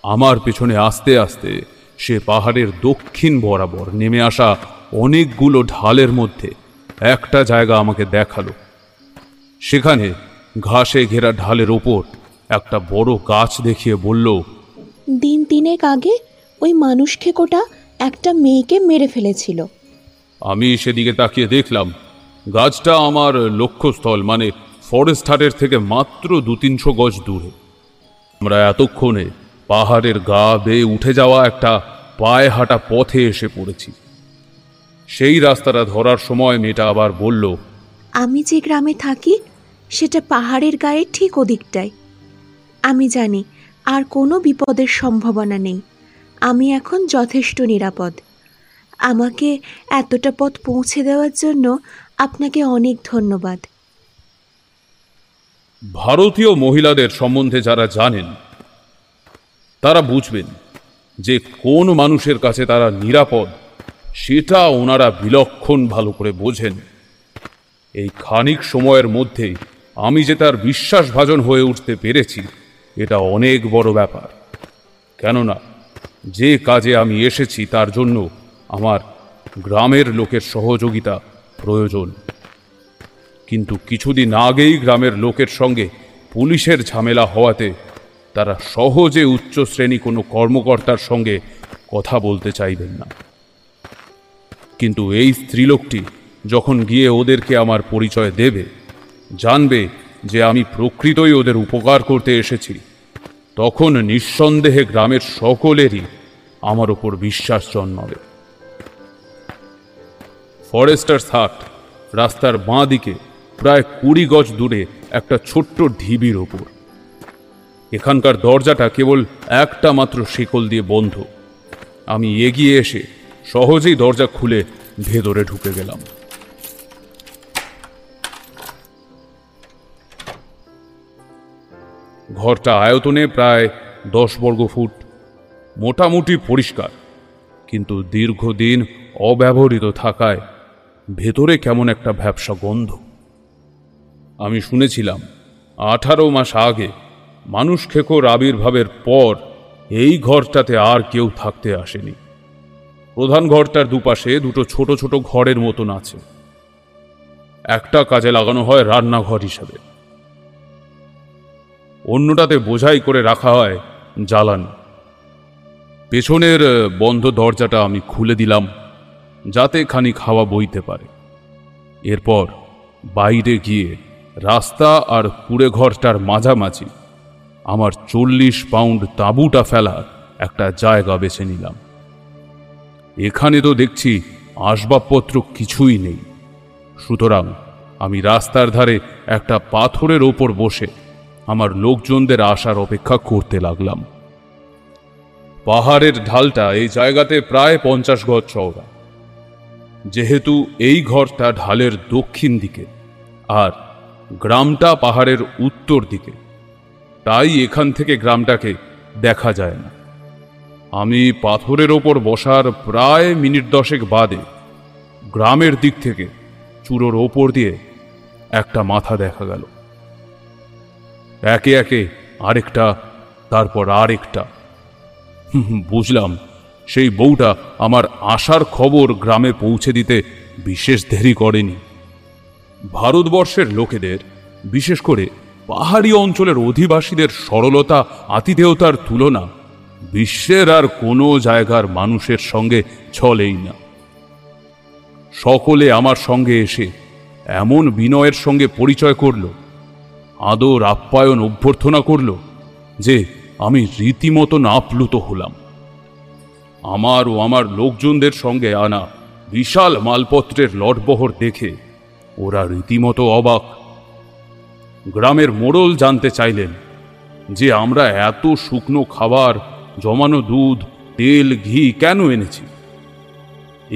আমার পেছনে আস্তে আস্তে সে পাহাড়ের দক্ষিণ বরাবর নেমে আসা অনেকগুলো ঢালের মধ্যে একটা জায়গা আমাকে দেখাল। সেখানে ঘাসে ঘেরা ঢালের ওপর একটা বড় গাছ দেখিয়ে বলল, দিন তিনেক আগে ওই মানুষ খেকোটা একটা মেয়েকে মেরে ফেলেছিল। আমি সেদিকে তাকিয়ে দেখলাম, গাছটা আমার লক্ষ্যস্থল মানে ফরেস্ট হাটের থেকে মাত্র দু তিনশো গজ দূরে। আমরা এতক্ষণে পাহাড়ের গা বেয়ে উঠে যাওয়া একটা পায়ে হাঁটা পথে এসে পড়েছি। সেই রাস্তাটা ধরার সময় মেয়েটা আবার বলল, আমি যে গ্রামে থাকি, সেটা পাহাড়ের গায়ে ঠিক ওদিকটায়। আমি জানি আর কোনো বিপদের সম্ভাবনা নেই। আমি এখন যথেষ্ট নিরাপদ। আমাকে এতটা পথ পৌঁছে দেওয়ার জন্য আপনাকে অনেক ধন্যবাদ। ভারতীয় মহিলাদের সম্বন্ধে যারা জানেন, তারা বুঝবেন যে কোন মানুষের কাছে তারা নিরাপদ, সেটা ওনারা বিলক্ষণ ভালো করে বোঝেন। এই খানিক সময়ের মধ্যেই আমি যে তার বিশ্বাসভাজন হয়ে উঠতে পেরেছি, এটা অনেক বড় ব্যাপার। কেননা, যে কাজে আমি এসেছি তার জন্য আমার গ্রামের লোকের সহযোগিতা প্রয়োজন। কিন্তু কিছুদিন আগেই গ্রামের লোকের সঙ্গে পুলিশের ঝামেলা হওয়াতে তারা সহজে উচ্চ শ্রেণি কোনো কর্মকর্তার সঙ্গে কথা বলতে চাইবেন না। কিন্তু এই স্ত্রীলোকটি যখন গিয়ে ওদেরকে আমার পরিচয় দেবে, জানবে যে আমি প্রকৃতই ওদের উপকার করতে এসেছি, তখন নিঃসন্দেহে গ্রামের সকলেরই আমার ওপর বিশ্বাস জন্মাবে। ফরেস্টার হাট রাস্তার বাঁ দিকে প্রায় কুড়ি গজ দূরে একটা ছোট্ট ঢিবির ওপর। এখানকার দরজাটা কেবল একটা মাত্র শিকল দিয়ে বন্ধ। আমি এগিয়ে এসে সহজেই দরজা খুলে ভেতরে ঢুকে গেলাম। ঘরটা আয়তনে প্রায় দশ বর্গ ফুট, মোটামুটি পরিষ্কার, কিন্তু দীর্ঘদিন অব্যবহৃত থাকায় ভেতরে কেমন একটা ভ্যাবসা গন্ধ। আমি শুনেছিলাম, আঠারো মাস আগে মানুষ খেকোর আবির্ভাবের পর এই ঘরটাতে আর কেউ থাকতে আসেনি। প্রধান ঘরটার দুপাশে দুটো ছোট ছোট ঘরের মতন আছে। একটা কাজে লাগানো হয় রান্নাঘর হিসাবে। অন্যটাতে বোঝাই করে রাখা হয় জ্বালানি। পেছনের বন্ধ দরজাটা আমি খুলে দিলাম। যাতে খানিক হাওয়া বইতে পারে। এরপর বাইরে গিয়ে রাস্তা আর কুড়ে ঘরটার মাঝামাঝি আমার চল্লিশ পাউন্ড তাঁবুটা ফেলার একটা জায়গা বেছে নিলাম। এখানে তো দেখছি আসবাবপত্র কিছুই নেই। সুতরাং আমি রাস্তার ধারে একটা পাথরের ওপর বসে আমার লোকজনদের আসার অপেক্ষা করতে লাগলাম। পাহাড়ের ঢালটা এই জায়গাতে প্রায় পঞ্চাশ গজ চওড়া। যেহেতু এই ঘরটা ঢালের দক্ষিণ দিকে আর গ্রামটা পাহাড়ের উত্তর দিকে, তাই এখান থেকে গ্রামটাকে দেখা যায় না। আমি পাথরের ওপর বসার প্রায় মিনিট দশেক বাদে গ্রামের দিক থেকে চূড়োর ওপর দিয়ে একটা মাথা দেখা গেল। একে একে আরেকটা, তারপর আরেকটা। বুঝলাম। সেই বউটা আমার আসার খবর গ্রামে পৌঁছে দিতে বিশেষ দেরি করেনি। ভারতবর্ষের লোকেদের, বিশেষ করে পাহাড়ি অঞ্চলের অধিবাসীদের সরলতা, আতিথেয়তার তুলনা বিশ্বের আর কোনো জায়গার মানুষের সঙ্গে চলেই না। সকলে আমার সঙ্গে এসে এমন বিনয়ের সঙ্গে পরিচয় করল, আদর আপ্যায়ন অভ্যর্থনা করল যে আমি রীতিমতো না আপ্লুত হলাম। আমার ও আমার লোকজনদের সঙ্গে আনা বিশাল মালপত্রের লটবহর দেখে ওরা রীতিমতো অবাক। গ্রামের মোড়ল জানতে চাইলেন যে আমরা এত শুকনো খাবার, জমানো দুধ, তেল, ঘি কেন এনেছি?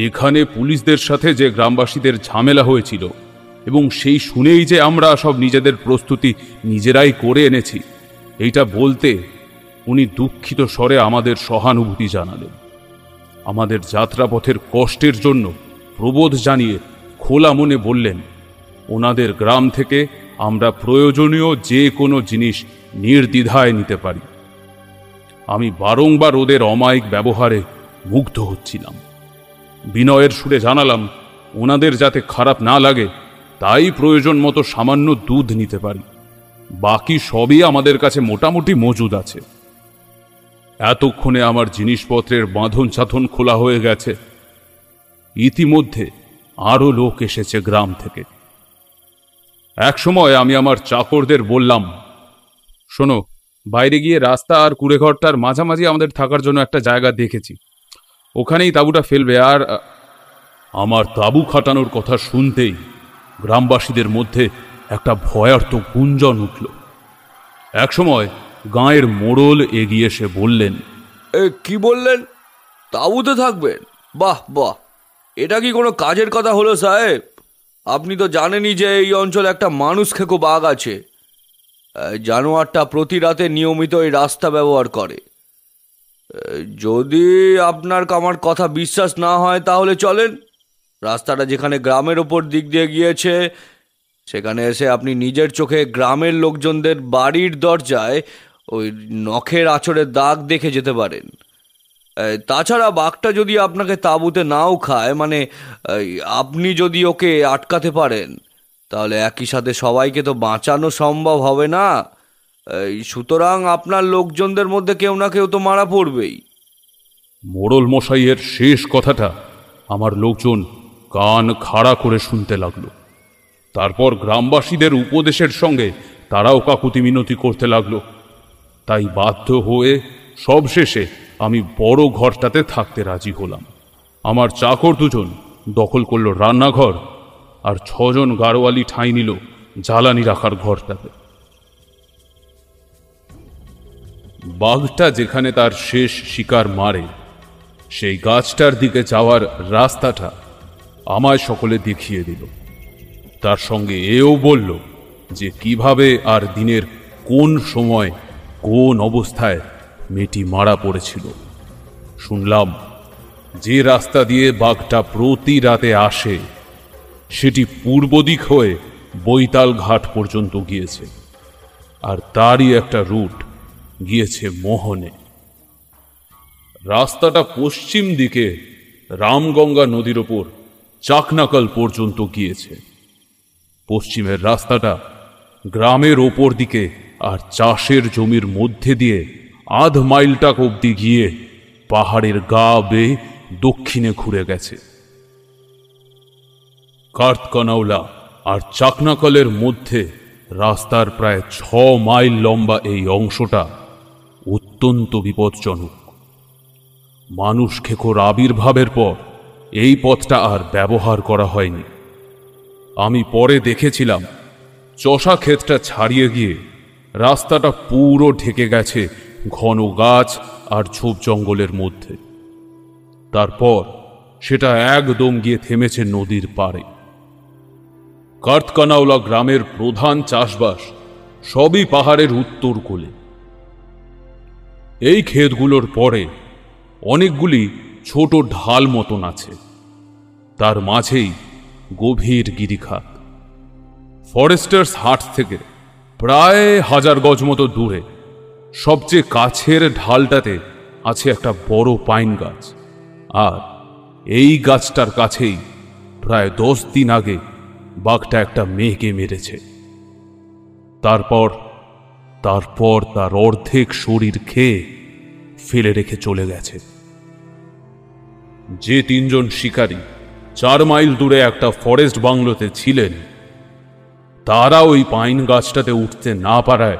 এখানে পুলিশদের সাথে যে গ্রামবাসীদের ঝামেলা হয়েছিল এবং সেই শুনেই যে আমরা সব নিজেদের প্রস্তুতি নিজেরাই করে এনেছি, এইটা বলতে উনি দুঃখিত স্বরে আমাদের সহানুভূতি জানালেন। আমাদের যাত্রাপথের কষ্টের জন্য প্রবোধ জানিয়ে খোলা মনে বললেন, ওনাদের গ্রাম থেকে আমরা প্রয়োজনীয় যে কোনো জিনিস নির্দ্বিধায় নিতে পারি। আমি বারংবার ওদের অমায়িক ব্যবহারে মুগ্ধ হচ্ছিলাম। বিনয়ের সুরে জানালাম, ওনাদের যাতে খারাপ না লাগে, তাই প্রয়োজন মতো সামান্য দুধ নিতে পারি। বাকি সবই আমাদের কাছে মোটামুটি মজুদ আছে। এতক্ষণে আমার জিনিসপত্রের বাঁধন ছাথন খোলা হয়ে গেছে। ইতিমধ্যে আরও লোক এসেছে গ্রাম থেকে। একসময় আমি আমার চাকরদের বললাম, শোনো, বাইরে গিয়ে রাস্তা আর কুড়েঘরটার মাঝামাঝি আমাদের থাকার জন্য একটা জায়গা দেখেছি। ওখানেই তাঁবুটা ফেলবে আর, আমার তাঁবু খাটানোর কথা শুনতেই গ্রামবাসীদের মধ্যে একটা ভয়ার্থ গুঞ্জন উঠল। একসময় গাঁয়ের মোড়ল এগিয়ে এসে বললেন, এ, কি বললেন? তাঁবুতে থাকবেন? বাহ বাহ। এটা কি কোনো কাজের কথা হলো, সাহেব? আপনি তো জানেনই যে এই অঞ্চলে একটা মানুষ খেকো বাঘ আছে। জানোয়ারটা প্রতি রাতে নিয়মিত এই রাস্তা ব্যবহার করে। যদি আপনার আমার কথা বিশ্বাস না হয়, তাহলে চলেন। রাস্তাটা যেখানে গ্রামের ওপর দিক দিয়ে গিয়েছে, সেখানে এসে আপনি নিজের চোখে গ্রামের লোকজনদের বাড়ির দরজায় ওই নখের আঁচড়ের দাগ দেখে যেতে পারেন। তাছাড়া বাঘটা যদি আপনাকে তাঁবুতে নাও খায় মানে আপনি যদি ওকে আটকাতে পারেন, তাহলে একই সাথে সবাইকে তো বাঁচানো সম্ভব হবে না। সুতরাং আপনার লোকজনদের মধ্যে কেউ না কেউ তো মারা পড়বেই। মোড়ল মশাইয়ের শেষ কথাটা আমার লোকজন কান খাড়া করে শুনতে লাগল। তারপর গ্রামবাসীদের উপদেশের সঙ্গে তারাও কাকুতি মিনতি করতে লাগল। তাই বাধ্য হয়ে সবশেষে আমি বড় ঘরটাতে থাকতে রাজি হলাম। আমার চাকর দুজন দখল করল রান্নাঘর আর ছজন গাড়োয়ালি ঠাঁই নিল জ্বালানি রাখার ঘরটাতে। বাঘটা যেখানে তার শেষ শিকার মারে, সেই গাছটার দিকে যাওয়ার রাস্তাটা আমায় সকলে দেখিয়ে দিল। তার সঙ্গে এও বলল যে কীভাবে আর দিনের কোন সময় কোন অবস্থায় মেয়েটি মারা পড়েছিল? শুনলাম, যে রাস্তা দিয়ে বাঘটা প্রতি রাতে আসে, সেটি পূর্ব দিক হয়ে বৈতাল ঘাট পর্যন্ত গিয়েছে, আর তারই একটা রুট গিয়েছে মোহনে। রাস্তাটা পশ্চিম দিকে রামগঙ্গা নদীর ওপর চাকনাকল পর্যন্ত গিয়েছে। পশ্চিমের রাস্তাটা গ্রামের ওপর দিকে আর চাষের জমির মধ্যে দিয়ে আধ মাইলটাক অবধি গিয়ে পাহাড়ের গা বেয়ে দক্ষিণে ঘুরে গেছে। কার্তকনাওলা আর চাকনাকলের মধ্যে রাস্তার প্রায় ছ মাইল লম্বা এই অংশটা অত্যন্ত বিপজ্জনক। মানুষ খেকোর আবির্ভাবের পর এই পথটা আর ব্যবহার করা হয়নি। আমি পরে দেখেছিলাম চষা ক্ষেতটা ছাড়িয়ে গিয়ে রাস্তাটা পুরো ঢেকে গেছে ঘন গাছ আর ঝোপ জঙ্গলের মধ্যে। তারপর সেটা একদম গিয়ে থেমেছে নদীর পাড়ে। কার্তকানাওলা গ্রামের প্রধান চাষবাস সবই পাহাড়ের উত্তর কোলে। এই ক্ষেতগুলোর পরে অনেকগুলি ছোট ঢাল মতন আছে। তার মাঝেই গভীর গিরিখাত। ফরেস্টার্স হাট থেকে প্রায় হাজার গজ মতো দূরে, সবচেয়ে কাছের ঢালটাতে আছে একটা বড় পাইন গাছ। আর এই গাছটার কাছেই প্রায় দশ দিন আগে বাঘটা একটা মেয়েকে মেরেছে। তারপর তারপর তার অর্ধেক শরীর খেয়ে ফেলে রেখে চলে গেছে। যে তিনজন শিকারী চার মাইল দূরে একটা ফরেস্ট বাংলোতে ছিলেন তারা ওই পাইন গাছটাতে উঠতে না পারায়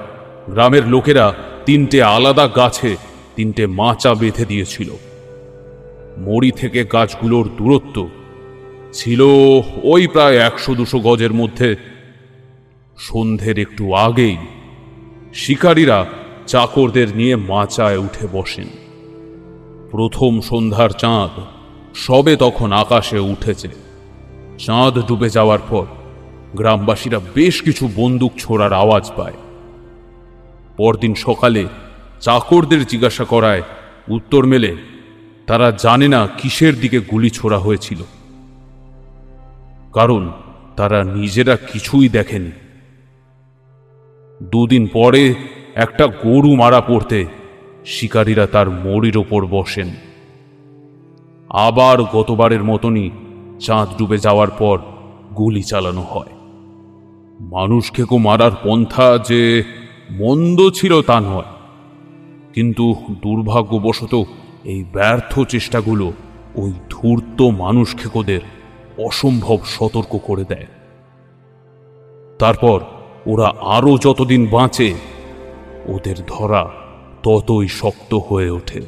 গ্রামের লোকেরা তিনটে আলাদা গাছে তিনটে মাচা বেঁধে দিয়েছিল। মড়ি থেকে গাছগুলোর দূরত্ব ছিল ওই প্রায় একশো দুশো গজের মধ্যে। সন্ধ্যের একটু আগেই শিকারীরা চাকরদের নিয়ে মাচায় উঠে বসেন। প্রথম সন্ধ্যার চাঁদ সবে তখন আকাশে উঠেছে। চাঁদ ডুবে যাওয়ার পর গ্রামবাসীরা বেশ কিছু বন্দুক ছোড়ার আওয়াজ পায়। পরদিন সকালে চাকরদের জিজ্ঞাসা করায় উত্তর মেলে, তারা জানে না কিসের দিকে গুলি ছোড়া হয়েছিল। কারণ তারা নিজেরা কিছুই দেখেনি। দুদিন পরে একটা গরু মারা পড়তে শিকারীরা তার মরির ওপর বসেন। আবার গতবারের মতনই চাঁদ ডুবে যাওয়ার পর গুলি চালানো হয়। মানুষ খেকো মারার পন্থা যে মন্দ ছিল তা নয় কিন্তু দুর্ভাগ্যবশত এই ব্যর্থ চেষ্টাগুলো ওই ধূর্ত মানুষ খেকোদের অসম্ভব সতর্ক করে দেয় তারপর ওরা আরও যতদিন বাঁচে, ওদের ধরা ততই শক্ত হয়ে ওঠে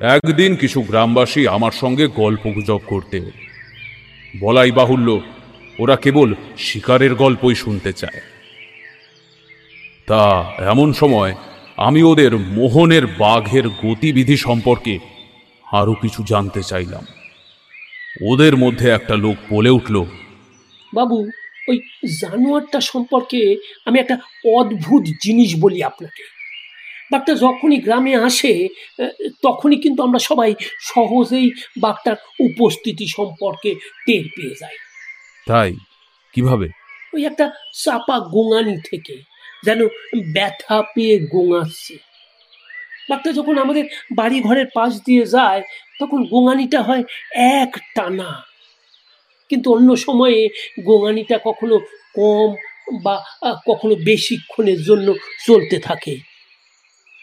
একদিন কিছু গ্রামবাসী আমার সঙ্গে গল্পগুজব করতে এলো। বলাই বাহুল্য, ওরা কেবল শিকারের গল্পই শুনতে চায়। তা এমন সময় আমি ওদের মোহনের বাঘের গতিবিধি সম্পর্কে আরও কিছু জানতে চাইলাম। ওদের মধ্যে একটা লোক বলে উঠল, বাবু, ওই জানোয়ারটা সম্পর্কে আমি একটা অদ্ভুত জিনিস বলি আপনাকে। বাঘটা যখনই গ্রামে আসে তখনই কিন্তু আমরা সবাই সহজেই বাঘটার উপস্থিতি সম্পর্কে টের পেয়ে যাই। তাই? কীভাবে? ওই একটা চাপা গোঙানি থেকে যেন ব্যথা পেয়ে গোঙাচ্ছে। বাঘটা যখন আমাদের বাড়ি ঘরের পাশ দিয়ে যায় তখন গোঙানিটা হয় এক টানা। কিন্তু অন্য সময়ে গোঙানিটা কখনো কম বা কখনো বেশিক্ষণের জন্য চলতে থাকে।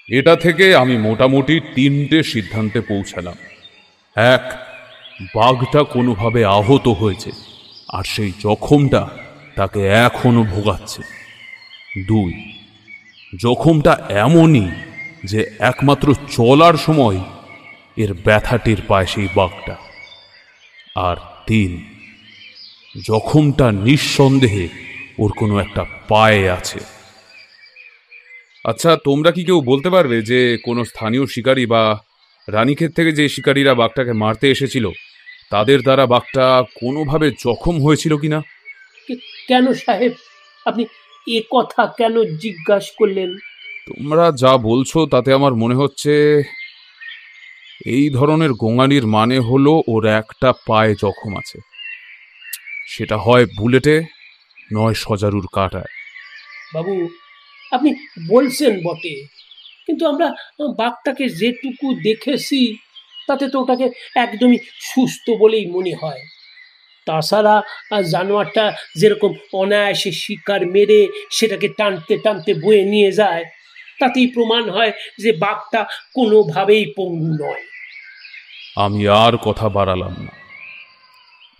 এটা থেকে আমি মোটামুটি তিনটে সিদ্ধান্তে পৌঁছালাম। এক, বাঘটা কোনোভাবে আহত হয়েছে, আর সেই জখমটা তাকে এখনও ভোগাচ্ছে। দুই, জখমটা এমনই যে একমাত্র চলার সময় এর ব্যথাটির পায় সেই বাঘটা। আর তিন, জখমটা নিঃসন্দেহে ওর কোনো একটা পায়ে আছে। আচ্ছা তোমরা কি কেউ বলতে পারবে যে কোনো স্থানীয় শিকারী বা রানীক্ষেত থেকে যে শিকারীরা বাঘটাকে মারতে এসেছিল তাদের দ্বারা বাঘটা কোনোভাবে জখম হয়েছিল কিনা? কেন সাহেব? আপনি এ কথা কেন জিজ্ঞাসা করলেন? তোমরা যা বলছো তাতে আমার মনে হচ্ছে এই ধরনের গোঙানির মানে হলো ওর একটা পায়ে জখম আছে। সেটা হয় বুলেটে নয় সজারুর কাটায়। বাবু আপনি বলছেন বটে। কিন্তু আমরা বাঘটাকে যেটুকু দেখেছি, তাতে তো ওটাকে একদমই সুস্থ বলেই মনে হয়। তাছাড়া জানোয়ারটা যেরকম অনায়াসে শিকার মেরে সেটাকে টানতে টানতে বয়ে নিয়ে যায়, তাতেই প্রমাণ হয় যে বাঘটা কোনোভাবেই পঙ্গু নয়। আমি আর কথা বাড়ালাম না।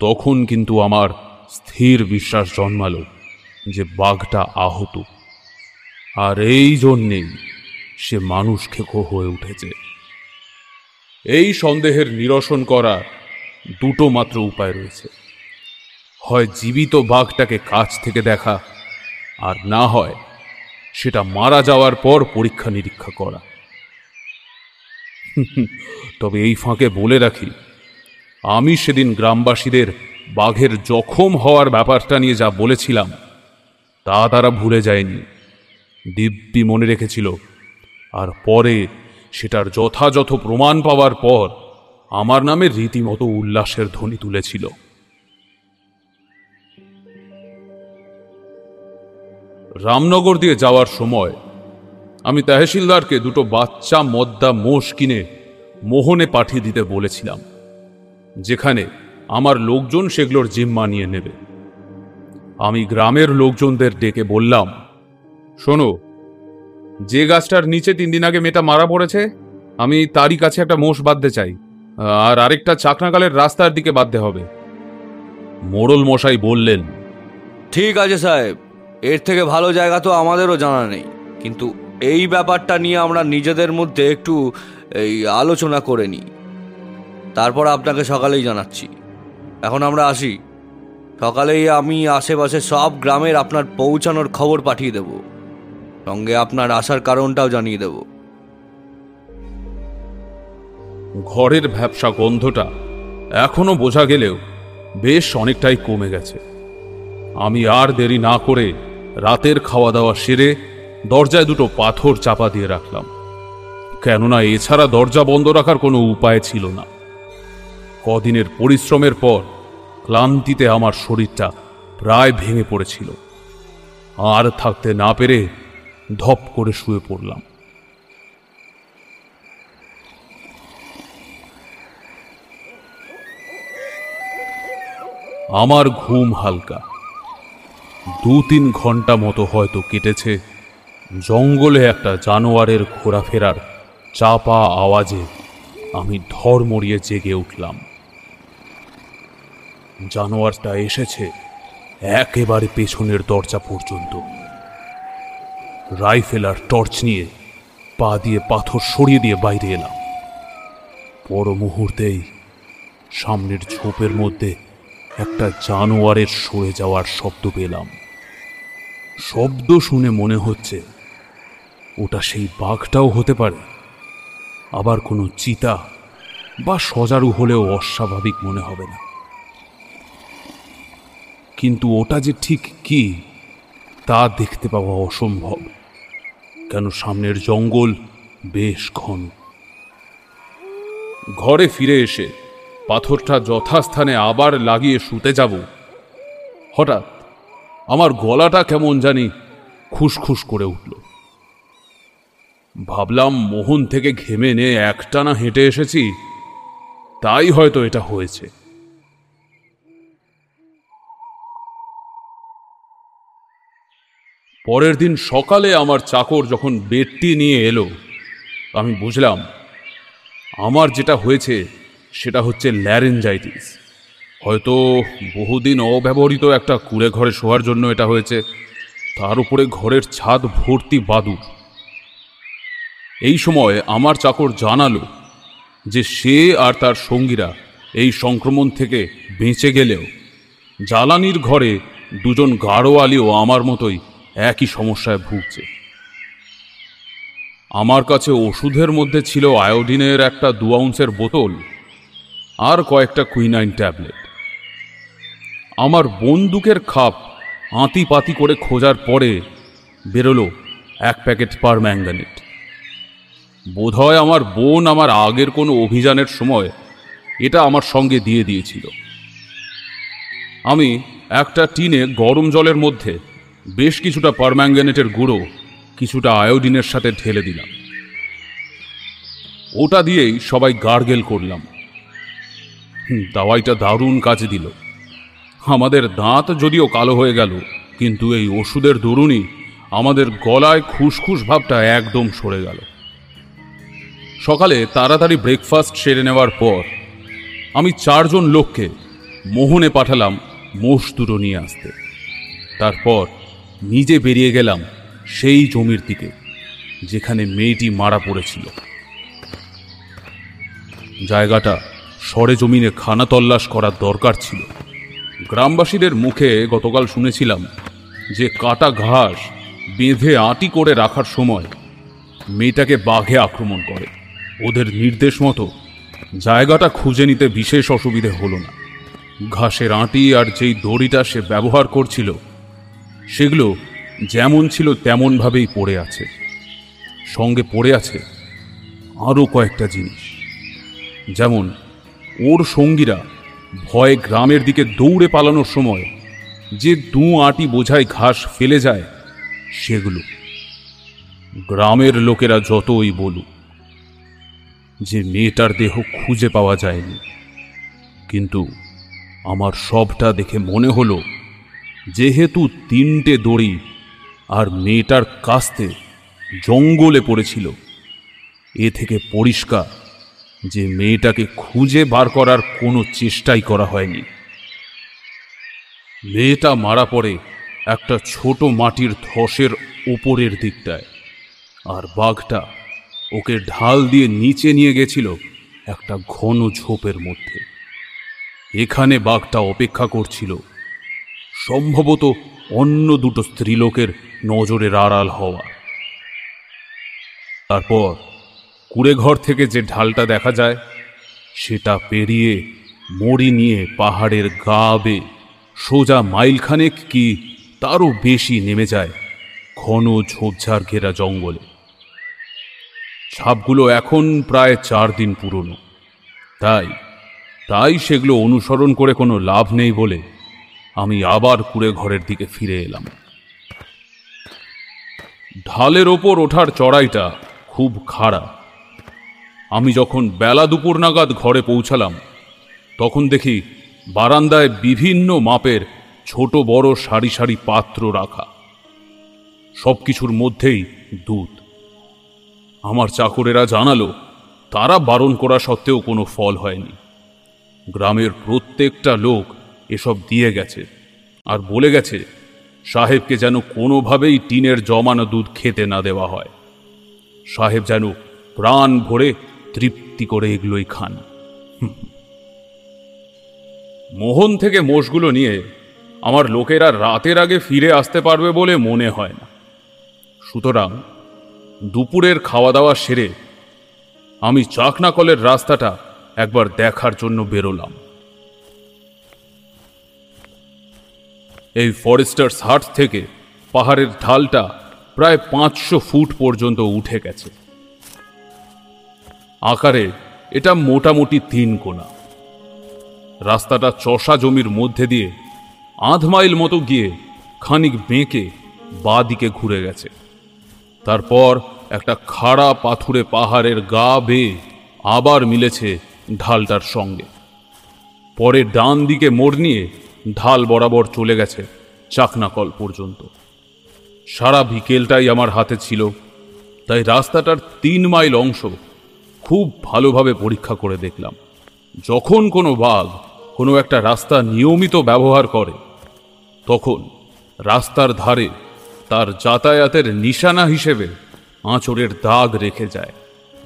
তখন কিন্তু আমার স্থির বিশ্বাস জন্মালো যে বাঘটা আহত। আর এই জন্যেই সে মানুষ খেকো হয়ে উঠেছে। এই সন্দেহের নিরসন করার দুটো মাত্র উপায় রয়েছে। হয় জীবিত বাঘটাকে কাছ থেকে দেখা, আর না হয় সেটা মারা যাওয়ার পর পরীক্ষা নিরীক্ষা করা। তবে এই ফাঁকে বলে রাখি, আমি সেদিন গ্রামবাসীদের বাঘের জখম হওয়ার ব্যাপারটা নিয়ে যা বলেছিলাম, তা তারা ভুলে যায়নি। দিব্যি মনে রেখেছিল, আর পরে সেটার যথাযথ প্রমাণ পাওয়ার পর আমার নামে রীতিমতো উল্লাসের ধ্বনি তুলেছিল। রামনগর দিয়ে যাওয়ার সময় আমি তহসিলদারকে দুটো বাচ্চা মদ্দা মোষ কিনে মোহনে পাঠিয়ে দিতে বলেছিলাম, যেখানে আমার লোকজন সেগুলোর জিম্মা নিয়ে নেবে। আমি গ্রামের লোকজনদের ডেকে বললাম শোনো, যে গাছটার নিচে তিন দিন আগে মেয়েটা মারা পড়েছে, আমি তারই কাছে একটা মোষ বাঁধতে চাই। আর আরেকটা চাকনাকালের রাস্তার দিকে বাঁধতে হবে। মোড়ল মশাই বললেন, ঠিক আছে সাহেব, এর থেকে ভালো জায়গা তো আমাদেরও জানা নেই। কিন্তু এই ব্যাপারটা নিয়ে আমরা নিজেদের মধ্যে একটু এই আলোচনা করে নিই। তারপর আপনাকে সকালেই জানাচ্ছি। এখন আমরা আসি। সকালেই আমি আশেপাশে সব গ্রামের আপনার পৌঁছানোর খবর পাঠিয়ে দেব। সঙ্গে আপনার আসার কারণটাও জানিয়ে দেব। ঘরের ভ্যাবসা গন্ধটা এখনও বোঝা গেলেও বেশ অনেকটাই কমে গেছে। আমি আর দেরি না করে রাতের খাওয়া দাওয়া সেরে দরজায় দুটো পাথর চাপা দিয়ে রাখলাম। কেননা এছাড়া দরজা বন্ধ রাখার কোনো উপায় ছিল না। কদিনের পরিশ্রমের পর ক্লান্তিতে আমার শরীরটা প্রায় ভেঙে পড়েছিল। আর থাকতে না পেরে ধপ করে শুয়ে পড়লাম। আমার ঘুম হালকা। দু তিন ঘণ্টা মতো হয়তো কেটেছে জঙ্গলে একটা জানোয়ারের ঘোরাফেরার চাপা আওয়াজে আমি ধর মরিয়ে জেগে উঠলাম। জানোয়ারটা এসেছে একেবারে পেছনের দরজা পর্যন্ত। রাইফেল আর টর্চ নিয়ে পা দিয়ে পাথর সরিয়ে দিয়ে বাইরে এলাম। পর মুহূর্তেই সামনের ঝোপের মধ্যে একটা জানোয়ারের সরে যাওয়ার শব্দ পেলাম। শব্দ শুনে মনে হচ্ছে ওটা সেই বাঘটাও হতে পারে। আবার কোনো চিতা বা সজারু হলেও অস্বাভাবিক মনে হবে না। কিন্তু ওটা যে ঠিক কি, তা দেখতে পাওয়া অসম্ভব। কেন সামনের জঙ্গল বেশ ঘন? ঘরে ফিরে এসে পাথরটা যথাস্থানে আবার লাগিয়ে শুতে যাব। হঠাৎ আমার গলাটা কেমন জানি খুসখুস করে উঠল। ভাবলাম মোহন থেকে ঘেমে নে একটানা হেঁটে এসেছি, তাই হয়তো এটা হয়েছে। পরের দিন সকালে আমার চাকর যখন বেডটি নিয়ে এলো, আমি বুঝলাম, আমার যেটা হয়েছে সেটা হচ্ছে ল্যারেঞ্জাইটিস হয়তো বহুদিন অব্যবহৃত একটা কুড়ে ঘরে শোয়ার জন্য এটা হয়েছে, তার উপরে ঘরের ছাদ ভর্তি বাদুর। এই সময় আমার চাকর জানালো যে সে আর তার সঙ্গীরা এই সংক্রমণ থেকে বেঁচে গেলেও, জ্বালানির ঘরে দুজন গাঢ়োয়ালিও আমার মতোই একই সমস্যায় ভুগছে। আমার কাছে ওষুধের মধ্যে ছিল আয়োডিনের একটা দু আউন্সের বোতল আর কয়েকটা কুইনাইন ট্যাবলেট। আমার বন্দুকের খাপ আঁতি পাতি করে খোঁজার পরে বেরোলো এক প্যাকেট পার ম্যাঙ্গানেট বোধহয় আমার বোন আমার আগের কোনো অভিযানের সময় এটা আমার সঙ্গে দিয়ে দিয়েছিল। আমি একটা টিনে গরম জলের মধ্যে বেশ কিছুটা পারম্যাঙ্গানেটের গুঁড়ো, কিছুটা আয়োডিনের সাথে ঢেলে দিলাম। ওটা দিয়েই সবাই গার্গেল করলাম। দাওয়াইটা দারুণ কাজে দিল। আমাদের দাঁত যদিও কালো হয়ে গেল, কিন্তু এই ওষুধের দরুনই আমাদের গলায় খুসখুস ভাবটা একদম সরে গেল। সকালে তাড়াতাড়ি ব্রেকফাস্ট সেরে নেওয়ার পর আমি চারজন লোককে মোহনে পাঠালাম মোষ দুটো নিয়ে আসতে। তারপর নিজে বেরিয়ে গেলাম সেই জমির দিকে, যেখানে মেয়েটি মারা পড়েছিল। জায়গাটা সরে জমিনে খানা তল্লাশ করার দরকার ছিল। গ্রামবাসীদের মুখে গতকাল শুনেছিলাম যে কাটা ঘাস বেঁধে আঁটি করে রাখার সময় মেয়েটাকে বাঘে আক্রমণ করে। ওদের নির্দেশ মতো জায়গাটা খুঁজে নিতে বিশেষ অসুবিধে হলো না। ঘাসের আঁটি আর যেই দড়িটা সে ব্যবহার করছিল সেগুলো যেমন ছিল তেমনভাবেই পড়ে আছে। সঙ্গে পড়ে আছে আরও কয়েকটা জিনিস। যেমন, ওর সঙ্গীরা ভয়ে গ্রামের দিকে দৌড়ে পালানোর সময় যে দু আটি বোঝায় ঘাস ফেলে যায়, সেগুলো। গ্রামের লোকেরা যতই বলুক যে মেয়েটার দেহ খুঁজে পাওয়া যায়নি। কিন্তু আমার সবটা দেখে মনে হলো যেহেতু তিনটে দড়ি আর মেয়েটার কাস্তে জঙ্গলে পড়েছিল, এ থেকে পরিষ্কার যে মেয়েটাকে খুঁজে বার করার কোনো চেষ্টাই করা হয়নি। মেয়েটা মারা পড়ে একটা ছোট মাটির ধসের ওপরের দিকটায়, আর বাঘটা ওকে ঢাল দিয়ে নিচে নিয়ে গেছিল একটা ঘন ঝোপের মধ্যে। এখানে বাঘটা অপেক্ষা করছিল সম্ভবত অন্য দুটো স্ত্রীলোকের নজরের আড়াল হওয়া। তারপর কুড়ে ঘর থেকে যে ঢালটা দেখা যায়, সেটা পেরিয়ে মড়ি নিয়ে পাহাড়ের গা বে সোজা মাইলখানেক কি তারও বেশি নেমে যায় ঘন ঝোপঝাড় ঘেরা জঙ্গলে। ছাপগুলো এখন প্রায় চার দিন পুরনো। তাই তাই সেগুলো অনুসরণ করে কোনো লাভ নেই বলে আমি আবার কুড়ে ঘরের দিকে ফিরে এলাম। ঢালের ওপর ওঠার চড়াইটা খুব খাড়া। আমি যখন বেলা দুপুর নাগাদ ঘরে পৌঁছালাম, তখন দেখি বারান্দায় বিভিন্ন মাপের ছোট বড় সারি সারি পাত্র রাখা। সব কিছুর মধ্যেই দুধ। আমার চাকরেরা জানালো, তারা বারণ করা সত্ত্বেও কোনো ফল হয়নি। গ্রামের প্রত্যেকটা লোক এসব দিয়ে গেছে। আর বলে গেছে, সাহেবকে যেন কোনোভাবেই টিনের জমানো দুধ খেতে না দেওয়া হয়। সাহেব যেন প্রাণ ভরে তৃপ্তি করে এগুলোই খান। মোহন থেকে মোষগুলো নিয়ে আমার লোকেরা রাতের আগে ফিরে আসতে পারবে বলে মনে হয় না। সুতরাং দুপুরের খাওয়া দাওয়া সেরে আমি চাকনাকলের রাস্তাটা একবার দেখার জন্য বেরোলাম। এই ফরেস্টার্স হাট থেকে পাহাড়ের ঢালটা প্রায় পাঁচশো ফুট পর্যন্ত উঠে গেছে। আকারে এটা মোটামুটি তিন কোনা রাস্তাটা চষা জমির মধ্যে দিয়ে আধ মাইল মতো গিয়ে খানিক বেঁকে বা দিকে ঘুরে গেছে। তারপর একটা খাড়া পাথুরে পাহাড়ের গা বেয়ে আবার মিলেছে ঢালটার সঙ্গে। পরে ডান দিকে মোড় নিয়ে ঢাল বরাবর চলে গেছে চাকনাকল পর্যন্ত। সারা বিকেলটাই আমার হাতে ছিল, তাই রাস্তাটার তিন মাইল অংশ খুব ভালোভাবে পরীক্ষা করে দেখলাম। যখন কোনো বাঘ কোনো একটা রাস্তা নিয়মিত ব্যবহার করে, তখন রাস্তার ধারে তার যাতায়াতের নিশানা হিসেবে আঁচড়ের দাগ রেখে যায়।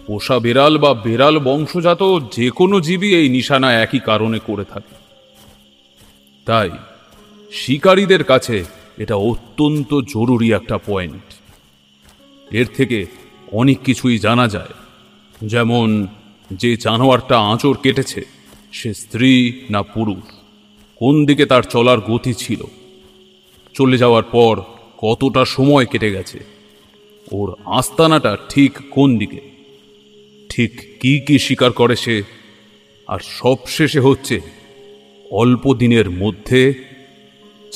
পোষা বেড়াল বা বেড়াল বংশজাত যে কোনো জীবই এই নিশানা একই কারণে করে থাকে। তাই শিকারীদের কাছে এটা অত্যন্ত জরুরি একটা পয়েন্ট এর থেকে অনেক কিছুই জানা যায়। যেমন, যে জানোয়ারটা আঁচড় কেটেছে, সে স্ত্রী না পুরুষ? কোন দিকে তার চলার গতি ছিল? চলে যাওয়ার পর কতটা সময় কেটে গেছে? ওর আস্তানাটা ঠিক কোন দিকে? ঠিক কি কি শিকার করে সে? আর সবশেষে হচ্ছে অল্প দিনের মধ্যে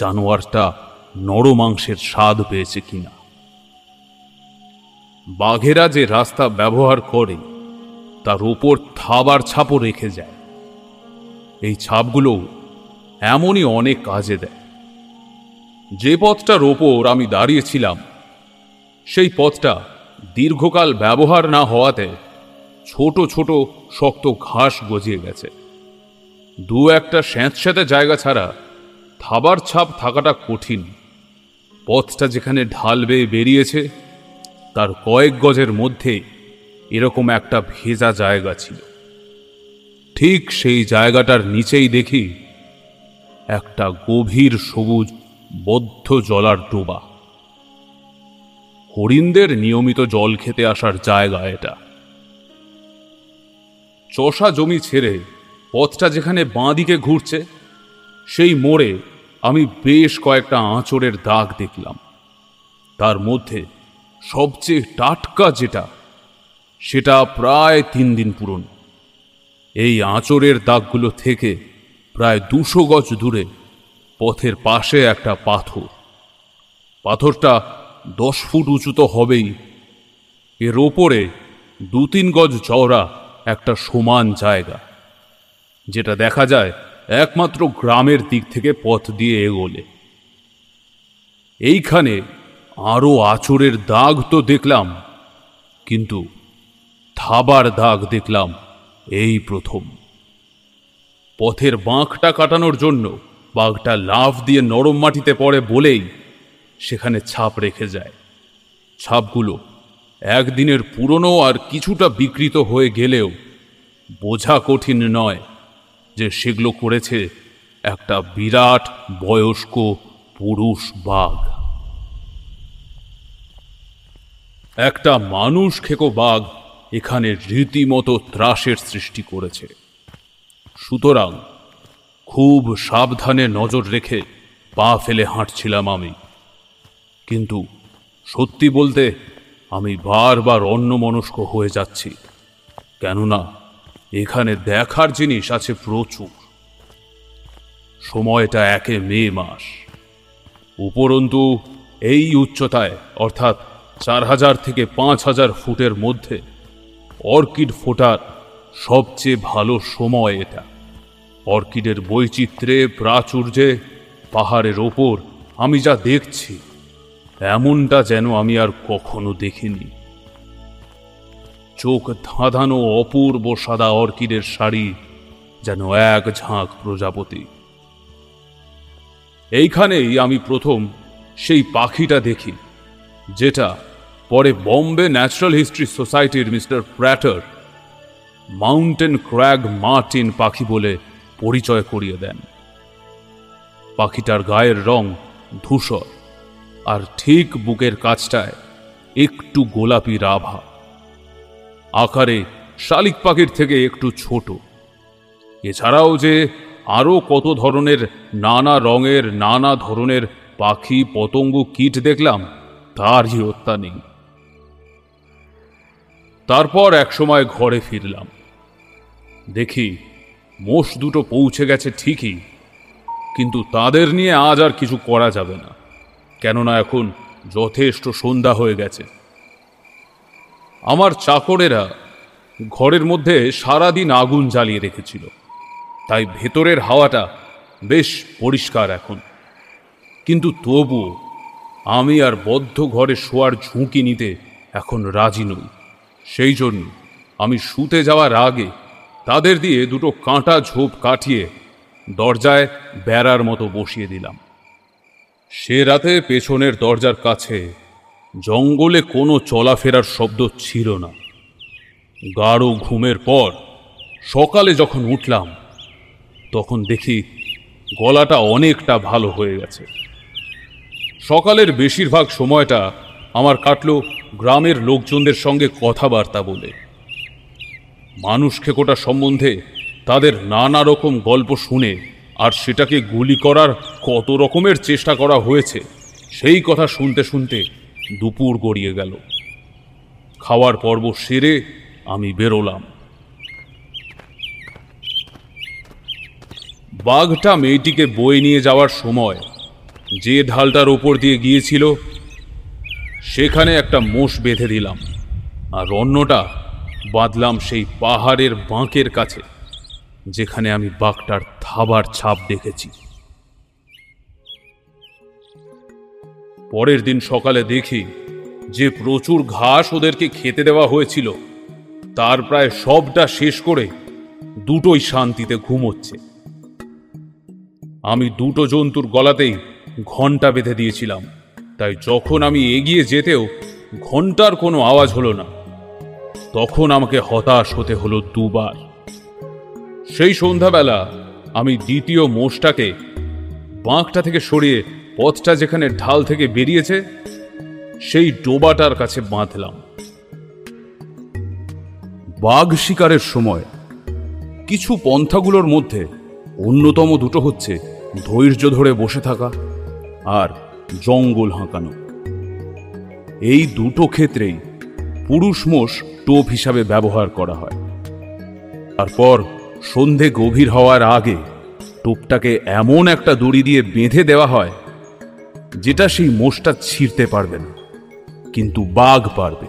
জানোয়ারটা নরমাংসের স্বাদ পেয়েছে কিনা। বাঘেরা যে রাস্তা ব্যবহার করে, তার ওপর থাবার ছাপও রেখে যায়। এই ছাপগুলো এমনই অনেক কাজে দেয়। যে পথটার ওপর আমি দাঁড়িয়েছিলাম, সেই পথটা দীর্ঘকাল ব্যবহার না হওয়াতে ছোট ছোট শক্ত ঘাস গজিয়ে গেছে। দু একটা স্যাঁতস্যাঁতে জায়গা ছাড়া থাবার ছাপ থাকাটা কঠিন। পথটা যেখানে ঢাল বেয়ে বেরিয়েছে, তার কয়েক গজের মধ্যে এরকম একটা ভেজা জায়গা ছিল। ঠিক সেই জায়গাটার নিচেই দেখি একটা গভীর সবুজ বদ্ধ জলার ডোবা। হরিণদের নিয়মিত জল খেতে আসার জায়গা এটা। চষা জমি ছেড়ে পথটা যেখানে বাঁ দিকে ঘুরছে, সেই মোড়ে আমি বেশ কয়েকটা আঁচড়ের দাগ দেখলাম। তার মধ্যে সবচেয়ে টাটকা যেটা, সেটা প্রায় তিন দিন পুরনো। এই আঁচড়ের দাগগুলো থেকে প্রায় দুশো গজ দূরে পথের পাশে একটা পাথর। পাথরটা দশ ফুট উঁচু তো হবেই। এর ওপরে দু তিন গজ চওড়া একটা সমান জায়গা। যেটা দেখা যায় একমাত্র গ্রামের দিক থেকে পথ দিয়ে এগোলে। এইখানে আরও আচরের দাগ তো দেখলাম, কিন্তু থাবার দাগ দেখলাম এই প্রথম। পথের বাঁকটা কাটানোর জন্য বাঘটা লাফ দিয়ে নরম মাটিতে পড়ে বলেই সেখানে ছাপ রেখে যায়। ছাপগুলো একদিনের পুরনো আর কিছুটা বিকৃত হয়ে গেলেও বোঝা কঠিন নয় যে সেগুলো করেছে একটা বিরাট বয়স্ক পুরুষ বাঘ। একটা মানুষ খেকো বাঘ এখানে রীতিমতো ত্রাসের সৃষ্টি করেছে। সুতরাং খুব সাবধানে নজর রেখে পা ফেলে হাঁটছিলাম আমি। কিন্তু সত্যি বলতে আমি বারবার অন্যমনস্ক হয়ে যাচ্ছি, কেননা এখানে দেখার জিনিস আছে প্রচুর। সময়টা একে মে মাস। উপরন্তু, এই উচ্চতায়, অর্থাৎ চার হাজার থেকে পাঁচ হাজার ফুটের মধ্যে, অর্কিড ফোটার সবচেয়ে ভালো সময় এটা। অর্কিডের বৈচিত্র্যে, প্রাচুর্যে, পাহাড়ের ওপর আমি যা দেখছি, এমনটা যেন আমি আর কখনো দেখিনি। চোখ ধাঁধানো অপূর্ব সাদা অর্কিডের শাড়ি যেন এক ঝাঁক প্রজাপতি। এইখানেই আমি প্রথম সেই পাখিটা দেখি, যেটা পরে বম্বে ন্যাচারাল হিস্ট্রি সোসাইটির mister Prater mountain crag martin পাখি বলে পরিচয় করিয়ে দেন। পাখিটার গায়ের রং ধূসর আর ঠিক বুকের কাছটায় একটু গোলাপি রাভা। আকারে শালিক পাখির থেকে একটু ছোট। এছাড়াও যে আরও কত ধরনের নানা রঙের, নানা ধরনের পাখি, পতঙ্গ, কীট দেখলাম তারই হত্যা নেই। তারপর একসময় ঘরে ফিরলাম। দেখি মোষ দুটো পৌঁছে গেছে ঠিকই, কিন্তু তাদের নিয়ে আজ আর কিছু করা যাবে না, কেননা এখন যথেষ্ট সন্ধ্যা হয়ে গেছে। আমার চাকরেরা ঘরের মধ্যে সারাদিন আগুন জ্বালিয়ে রেখেছিল। তাই ভেতরের হাওয়াটা বেশ পরিষ্কার এখন। কিন্তু তবুও আমি আর বদ্ধ ঘরে শোয়ার ঝুঁকি নিতে এখন রাজি নই। সেই জন্য আমি শুতে যাওয়ার আগে তাদের দিয়ে দুটো কাঁটা ঝোপ কাটিয়ে দরজায় বেড়ার মতো বসিয়ে দিলাম। সে রাতে পেছনের দরজার কাছে জঙ্গলে কোনো চলাফেরার শব্দ ছিল না। গাঢ় ঘুমের পর সকালে যখন উঠলাম, তখন দেখি গলাটা অনেকটা ভালো হয়ে গেছে। সকালের বেশিরভাগ সময়টা আমার কাটলো গ্রামের লোকজনদের সঙ্গে কথাবার্তা বলে। মানুষ খেকোটা সম্বন্ধে তাদের নানা রকম গল্প শুনে আর সেটাকে গুলি করার কত রকমের চেষ্টা করা হয়েছে, সেই কথা শুনতে শুনতে দুপুর গড়িয়ে গেল। খাওয়ার পর্ব সেরে আমি বেরোলাম। বাঘটা মেয়েটিকে বয়ে নিয়ে যাওয়ার সময় যে ঢালটার ওপর দিয়ে গিয়েছিল, সেখানে একটা মোষ বেঁধে দিলাম আর অন্যটা বাঁধলাম সেই পাহাড়ের বাঁকের কাছে, যেখানে আমি বাঘটার থাবার ছাপ দেখেছি। পরের দিন সকালে দেখি যে প্রচুর ঘাস ওদেরকে খেতে দেওয়া হয়েছিল। তার প্রায় সবটা শেষ করে দুটোই শান্তিতে ঘুমোচ্ছে। আমি দুটো জন্তুর গলাতেই ঘণ্টা বেঁধে দিয়েছিলাম, তাই যখন আমি এগিয়ে যেতেও ঘণ্টার কোনো আওয়াজ হলো না, তখন আমাকে হতাশ হতে হলো দুবার। সেই সন্ধ্যাবেলা আমি দ্বিতীয় মোষটাকে বাঁকটা থেকে সরিয়ে পথটা যেখানে ঢাল থেকে বেরিয়েছে, সেই ডোবাটার কাছে বাঁধলাম। বাঘ শিকারের সময় কিছু পন্থাগুলোর মধ্যে অন্যতম দুটো হচ্ছে ধৈর্য ধরে বসে থাকা আর জঙ্গল হাঁকানো। এই দুটো ক্ষেত্রেই পুরুষ মোষ টোপ হিসাবে ব্যবহার করা হয়। তারপর সন্ধে গভীর হওয়ার আগে টোপটাকে এমন একটা দড়ি দিয়ে বেঁধে দেওয়া হয় যেটা সেই মোষটা ছিঁড়তে পারবে না, কিন্তু বাঘ পারবে।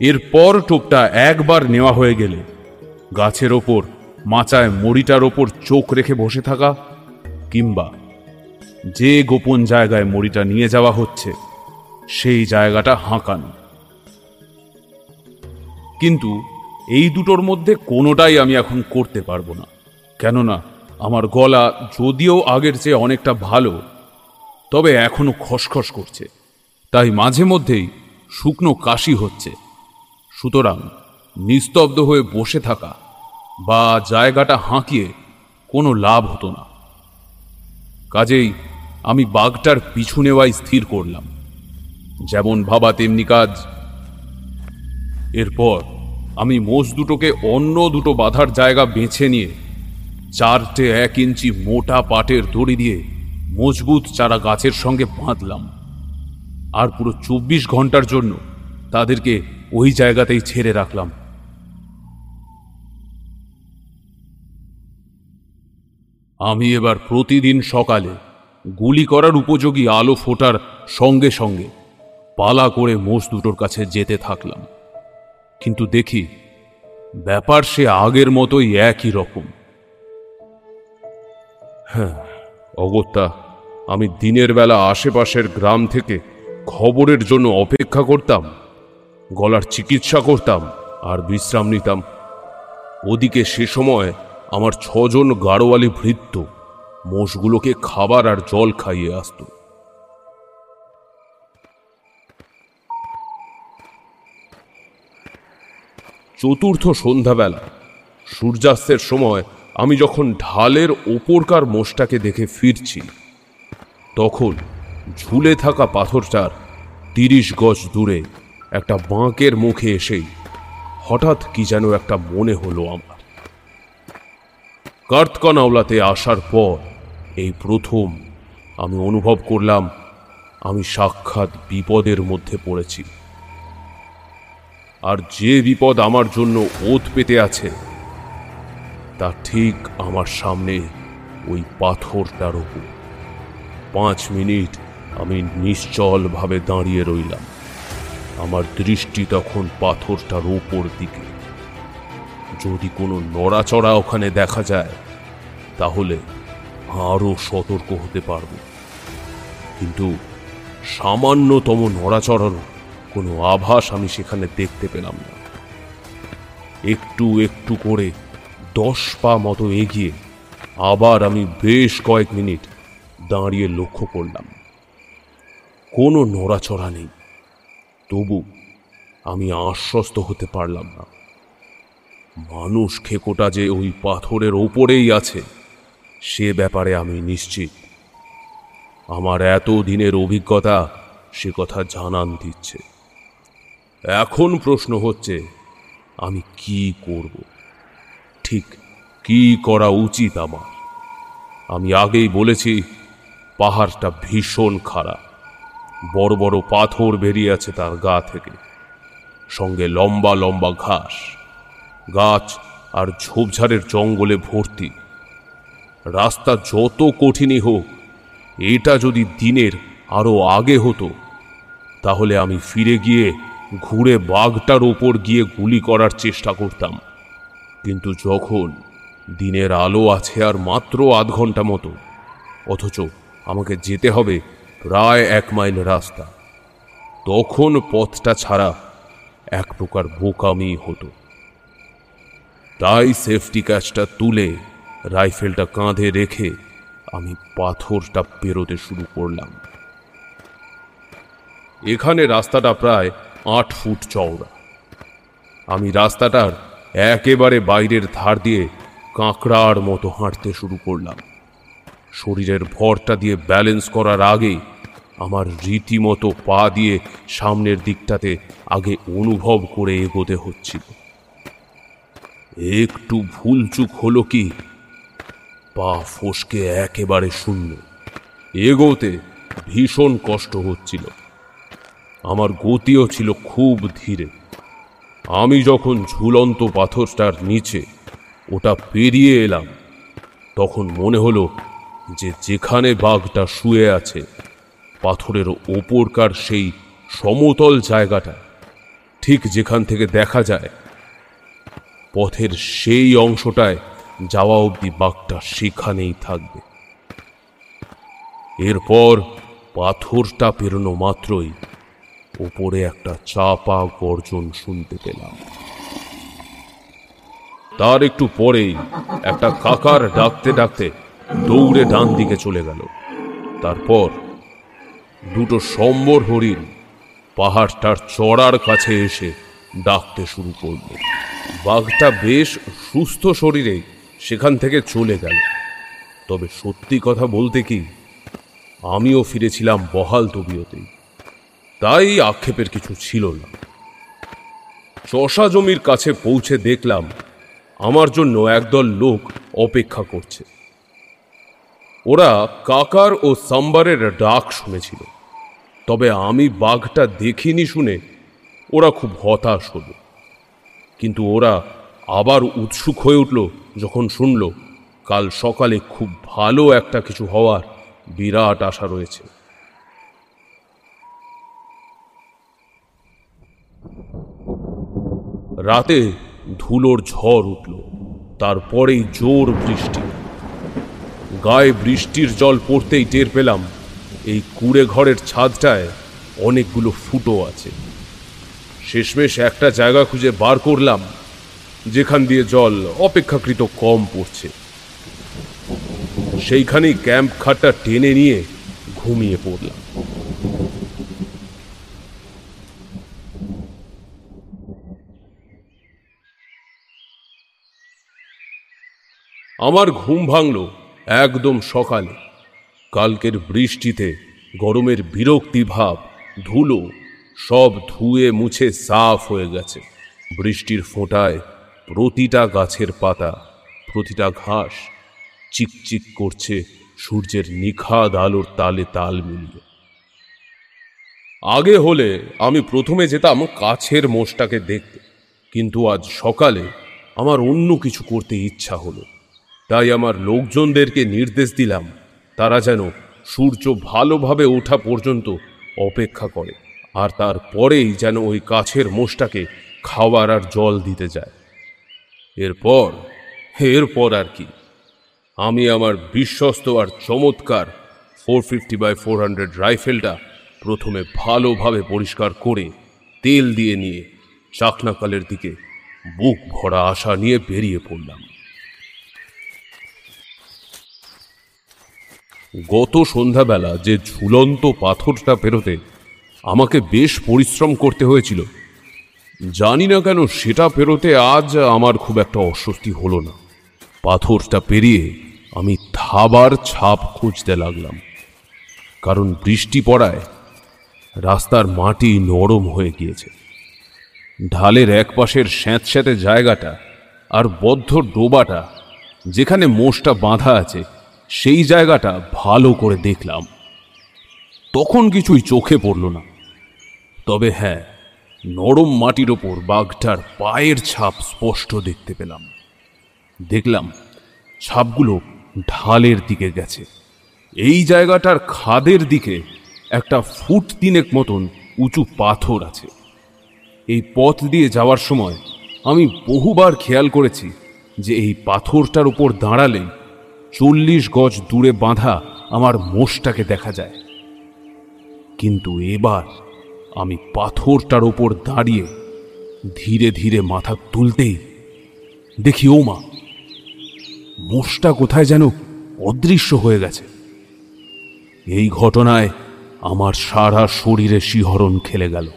এরপর টোপটা একবার নেওয়া হয়ে গেলে গাছের ওপর, মাচায় মড়িটার ওপর চোখ রেখে বসে থাকা কিংবা যে গোপন জায়গায় মড়িটা নিয়ে যাওয়া হচ্ছে, সেই জায়গাটা হাঁকানো। কিন্তু এই দুটোর মধ্যে কোনোটাই আমি এখন করতে পারব না, কেননা আমার গলা যদিও আগের চেয়ে অনেকটা ভালো, তবে এখনও খসখস করছে। তাই মাঝে মধ্যেই শুকনো কাশি হচ্ছে। সুতরাং নিস্তব্ধ হয়ে বসে থাকা বা জায়গাটা হাঁকিয়ে কোনো লাভ হতো না। কাজেই আমি বাঘটার পিছু নেওয়াই স্থির করলাম। যেমন ভাবা তেমনি কাজ। এরপর আমি মোষ দুটোকে অন্য দুটো বাঁধার জায়গা বেছে নিয়ে চারটে এক ইঞ্চি মোটা পাটের দড়ি দিয়ে মজবুত চারা গাছের সঙ্গে বাঁধলাম। আর পুরো চব্বিশ ঘণ্টার জন্য তাদেরকে ওই জায়গাতেই ছেড়ে রাখলাম। আমি এবার প্রতিদিন সকালে গুলি করার উপযোগী আলো ফোটার সঙ্গে সঙ্গে পালা করে মোষ দুটোর কাছে যেতে থাকলাম। কিন্তু দেখি, ব্যাপার সে আগের মতোই একই রকম। হ্যাঁ অগত্যা, আমি দিনের বেলা আশেপাশের গ্রাম থেকে খবরের জন্য অপেক্ষা করতাম, গলার চিকিৎসা করতাম আর বিশ্রাম নিতাম। ওদিকে সে সময় আমার ছজন গাড়োয়ালি ভৃত্য মোষগুলোকে খাবার আর জল খাইয়ে আসতো। চতুর্থ সন্ধ্যাবেলা, সূর্যাস্তের সময় আমি যখন ঢালের ওপরকার মোষটাকে দেখে ফিরছি, তখন ঝুলে থাকা পাথরটার তিরিশ গজ দূরে একটা বাঁকের মুখে এসেই হঠাৎ কি যেন একটা মনে হলো আমার। কার্তকনাওলাতে আসার পর এই প্রথম আমি অনুভব করলাম, আমি সাক্ষাৎ বিপদের মধ্যে পড়েছি। আর যে বিপদ আমার জন্য ওত পেতে আছে তা ঠিক আমার সামনে ওই পাথরটার ওপর পাঁচ মিনিট আমি নিশ্চলভাবে দাঁড়িয়ে রইলাম। আমার দৃষ্টি তখন পাথরটার ওপর দিকে। যদি কোনো নড়াচড়া ওখানে দেখা যায়, তাহলে আরও সতর্ক হতে পারব। কিন্তু সামান্যতম নড়াচড়ানো কোনো আভাস আমি সেখানে দেখতে পেলাম না। একটু একটু করে দশ পা মতো এগিয়ে আবার আমি বেশ কয়েক মিনিট দাঁড়িয়ে লক্ষ্য করলাম। কোনো নড়াচড়া নেই। তবু আমি আশ্বস্ত হতে পারলাম না। মানুষ খেকোটা যে ওই পাথরের ওপরেই আছে, সে ব্যাপারে আমি নিশ্চিত। আমার এত দিনের অভিজ্ঞতা সে কথা জানান দিচ্ছে। এখন প্রশ্ন হচ্ছে, আমি কি করব? ঠিক। কি করা উচিত আমার? আমি আগেই বলেছি, পাহাড়টা ভীষণ খারাপ। বড় বড় পাথর বেরিয়ে আছে তার গা থেকে। সঙ্গে লম্বা লম্বা ঘাস, গাছ আর ঝোপঝাড়ের জঙ্গলে ভর্তি। রাস্তা যত কঠিনই হোক, এটা যদি দিনের আরও আগে হতো, তাহলে আমি ফিরে গিয়ে ঘুরে বাঘটার ওপর গিয়ে গুলি করার চেষ্টা করতাম। কিন্তু যখন দিনের আলো আছে আর মাত্র আধ ঘণ্টা মতো, অথচ আমাকে যেতে হবে প্রায় এক মাইল রাস্তা, তখন পথটা ছাড়া এক প্রকার বোকামি হতো। তাই সেফটি ক্যাচটা তুলে রাইফেলটা কাঁধে রেখে আমি পাথরটা পেরোতে শুরু করলাম। এখানে রাস্তাটা প্রায় আট ফুট চওড়া। আমি রাস্তাটার একেবারে বাইরের ধার দিয়ে কাঁকড়ার মতো হাঁটতে শুরু করলাম। শরীরের ভরটা দিয়ে ব্যালেন্স করার আগে আমার রীতিমতো পা দিয়ে সামনের দিকটাতে আগে অনুভব করে এগোতে হচ্ছিল। একটু ভুলচুক হলো কি? পা ফসকে একেবারে শূন্য। এগোতে ভীষণ কষ্ট হচ্ছিল। আমার গতিও ছিল খুব ধীরে। আমি যখন ঝুলন্ত পাথরটার নিচে ওটা পেরিয়ে এলাম, তখন মনে হলো যে যেখানে বাঘটা শুয়ে আছে, পাথরের ওপরকার সেই সমতল জায়গাটা ঠিক যেখান থেকে দেখা যায়, পথের সেই অংশটায় যাওয়া অবধি বাঘটা সেখানেই থাকবে। এরপর পাথরটা পেরোনো মাত্রই ওপরে একটা চাপা গর্জন শুনতে পেলাম। তার একটু পরেই একটা কাকার ডাকতে ডাকতে দৌড়ে ডান দিকে চলে গেল। তারপর দুটো সম্বর হরিণ পাহাড়টার চড়ার কাছে এসে ডাকতে শুরু করল। বাঘটা বেশ সুস্থ শরীরে সেখান থেকে চলে গেল। তবে সত্যি কথা বলতে কি, আমিও ফিরেছিলাম বহাল তবিয়তেই। তাই আক্ষেপের কিছু ছিল না। চষা জমির কাছে পৌঁছে দেখলাম আমার জন্য একদল লোক অপেক্ষা করছে। ওরা কাকার ও সাম্বারের ডাক শুনেছিল, তবে আমি বাঘটা দেখিনি শুনে ওরা খুব হতাশ হল। কিন্তু ওরা আবার উৎসুক হয়ে উঠল যখন শুনল, কাল সকালে খুব ভালো একটা কিছু হওয়ার বিরাট আশা রয়েছে। রাতে ধুলোর ঝড় উঠল, তারপরেই জোর বৃষ্টি। গায়ে বৃষ্টির জল পড়তেই টের পেলাম, এই কুড়ে ঘরের ছাদটায় অনেকগুলো ফুটো আছে। শেষমেশ একটা জায়গা খুঁজে বার করলাম, যেখান দিয়ে জল অপেক্ষাকৃত কম পড়ছে। সেইখানেই ক্যাম্প খাটটা টেনে নিয়ে ঘুমিয়ে পড়লাম। আমার ঘুম ভাঙল একদম সকালে। কালকের বৃষ্টিতে গরমের বিরক্তি ভাব, ধুলো সব ধুয়ে মুছে সাফ হয়ে গেছে। বৃষ্টির ফোঁটায় প্রতিটা গাছের পাতা, প্রতিটা ঘাস চিকচিক করছে সূর্যের নিখাদ আলোর তালে তাল মিলিয়ে। আগে হলে আমি প্রথমে যেতাম কাছের মোষটাকে দেখতে, কিন্তু আজ সকালে আমার অন্য কিছু করতে ইচ্ছা হলো। তাই আমার লোকজনদেরকে নির্দেশ দিলাম। তারা যেন সূর্য ভালোভাবে ওঠা পর্যন্ত অপেক্ষা করে, আর তারপরেই যেন ওই কাছের মোষটাকে খাওয়ার আর জল দিতে যায়। এরপর এরপর আর কি। আমি আমার বিশ্বস্ত আর চমৎকার four fifty by four hundred রাইফেলটা প্রথমে ভালোভাবে পরিষ্কার করে তেল দিয়ে নিয়ে চাকনাকালের দিকে বুক ভরা আশা নিয়ে বেরিয়ে পড়লাম। গত সন্ধ্যাবেলা যে ঝুলন্ত পাথরটা পেরোতে আমাকে বেশ পরিশ্রম করতে হয়েছিল, জানি না কেন সেটা পেরোতে আজ আমার খুব একটা অস্বস্তি হলো না। পাথরটা পেরিয়ে আমি থাবার ছাপ খুঁজতে লাগলাম, কারণ বৃষ্টি পড়ায় রাস্তার মাটি নরম হয়ে গিয়েছে। ঢালের এক পাশের স্যাঁতস্যাঁতে জায়গাটা আর বদ্ধ ডোবাটা যেখানে মোষটা বাঁধা আছে সেই জায়গাটা ভালো করে দেখলাম। তখন কিছুই চোখে পড়ল না। তবে হ্যাঁ নরম মাটির ওপর বাঘটার পায়ের ছাপ স্পষ্ট দেখতে পেলাম। দেখলাম ছাপগুলো ঢালের দিকে গেছে। এই জায়গাটার খাদের দিকে একটা ফুট তিনেক মতন উঁচু পাথর আছে। এই পথ দিয়ে যাওয়ার সময় আমি বহুবার খেয়াল করেছি যে এই পাথরটার উপর দাঁড়ালে চল্লিশ গজ দূরে বাঁধা আমার মোষটাকে দেখা যায়। কিন্তু এবার আমি পাথরটার ওপর দাঁড়িয়ে ধীরে ধীরে মাথা তুলতেই দেখি, ও মা, মোষটা কোথায় যেন অদৃশ্য হয়ে গেছে। এই ঘটনায় আমার সারা শরীরে শিহরণ খেলে গেল।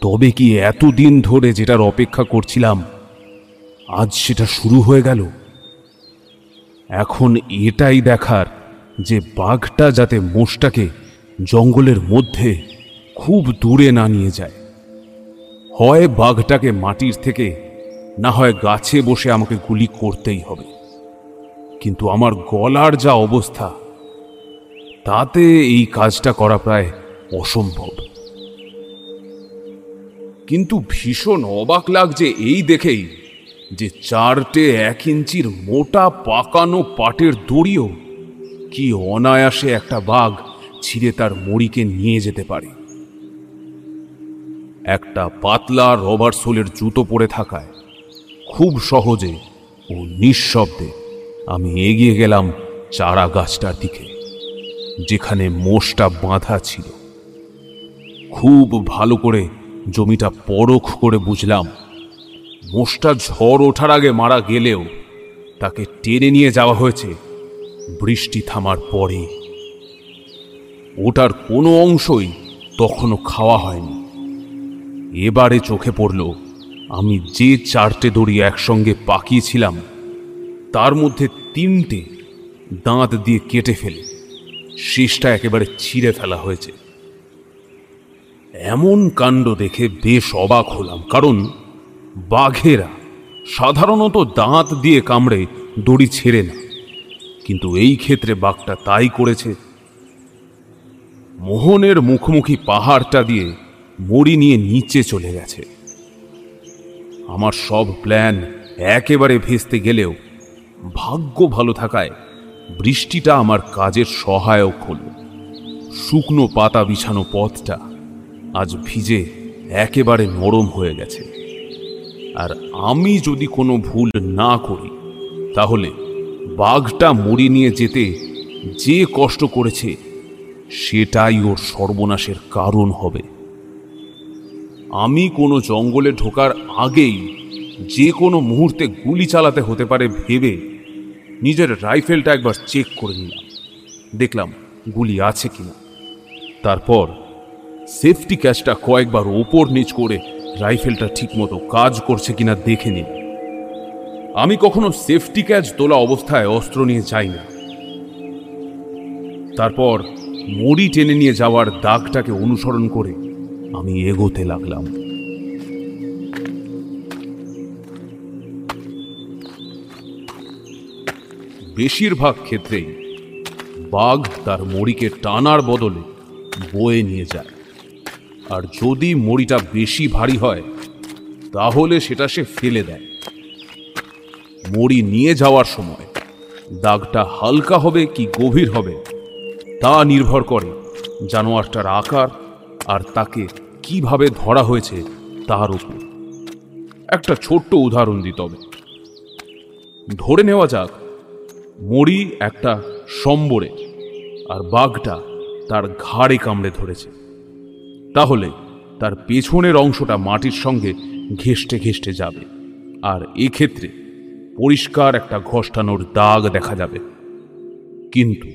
তবে কি এতদিন ধরে যেটার অপেক্ষা করছিলাম, আজ সেটা শুরু হয়ে গেল? এখন এটাই দেখার যে বাঘটা যাতে মোষটাকে জঙ্গলের মধ্যে খুব দূরে না নিয়ে যায়। হয় বাঘটাকে মাটির থেকে, না হয় গাছে বসে আমাকে গুলি করতেই হবে। কিন্তু আমার গলার যা অবস্থা, তাতে এই কাজটা করা প্রায় অসম্ভব। কিন্তু ভীষণ অবাক লাগছে এই দেখেই। যে চারটে এক ইঞ্চির মোটা পাকানো পাটের দড়িও কি অনায়াসে একটা বাঘ ছিঁড়ে তার মড়িকে নিয়ে যেতে পারে। একটা পাতলা রবার সোলের জুতো পরে থাকায় খুব সহজে ও নিঃশব্দে আমি এগিয়ে গেলাম চারা গাছটার দিকে, যেখানে মোষটা বাঁধা ছিল। খুব ভালো করে জমিটা পরখ করে বুঝলাম মোষটা ঝড় ওঠার আগে মারা গেলেও তাকে টেনে নিয়ে যাওয়া হয়েছে, বৃষ্টি থামার পরে। ওটার কোনো অংশই তখনও খাওয়া হয়নি। এবারে চোখে পড়ল, আমি যে চারটে দড়ি একসঙ্গে পাকিয়েছিলাম, তার মধ্যে তিনটে দাঁত দিয়ে কেটে ফেলে, শেষটা একেবারে ছিঁড়ে ফেলা হয়েছে। এমন কাণ্ড দেখে বেশ অবাক হলাম, কারণ বাঘেরা সাধারণত দাঁত দিয়ে কামড়ে দড়ি ছেড়ে না কিন্তু এই ক্ষেত্রে বাঘটা তাই করেছে। মোহনের মুখোমুখি পাহাড়টা দিয়ে মড়ি নিয়ে নিচে চলে গেছে। আমার সব প্ল্যান একেবারে ভেস্তে গেলেও ভাগ্য ভালো থাকায় বৃষ্টিটা আমার কাজের সহায়ক হল। শুকনো পাতা বিছানো পথটা আজ ভিজে একেবারে নরম হয়ে গেছে। আর আমি যদি কোনো ভুল না করি, তাহলে বাঘটা মুড়ি নিয়ে যেতে যে কষ্ট করেছে, সেটাই ওর সর্বনাশের কারণ হবে। আমি কোনো জঙ্গলে ঢোকার আগেই যে কোনো মুহূর্তে গুলি চালাতে হতে পারে ভেবে নিজের রাইফেলটা একবার চেক করে নিলাম। দেখলাম গুলি আছে কিনা। তারপর সেফটি ক্যাচটা কয়েকবার ওপর নিচ করে রাইফেলটা ঠিকমতো কাজ করছে কিনা দেখে নিন। আমি কখনো সেফটি ক্যাচ তোলা অবস্থায় অস্ত্র নিয়ে যাই না। তারপর মড়ি টেনে নিয়ে যাওয়ার দাগটাকে অনুসরণ করে আমি এগোতে লাগলাম। বেশিরভাগ ক্ষেত্রেই বাঘ তার মড়িকে টানার বদলে বয়ে নিয়ে যায়। আর যদি মড়িটা বেশি ভারী হয়, তাহলে সেটা সে ফেলে দেয়। মড়ি নিয়ে যাওয়ার সময় দাগটা হালকা হবে কি গভীর হবে, তা নির্ভর করে জানোয়ারটার আকার আর তাকে কীভাবে ধরা হয়েছে তার উপর। একটা ছোট্ট উদাহরণ দিতে হবে ধরে নেওয়া যাক, মড়ি একটা সম্বরে আর বাঘটা তার ঘাড়ে কামড়ে ধরেছে। তাহলে তার পেছনের অংশটা মাটির সঙ্গে ঘেষ্টে ঘেষ্টে যাবে, আর এক্ষেত্রে পরিষ্কার একটা ঘষ্টানোর দাগ দেখা যাবে। কিন্তু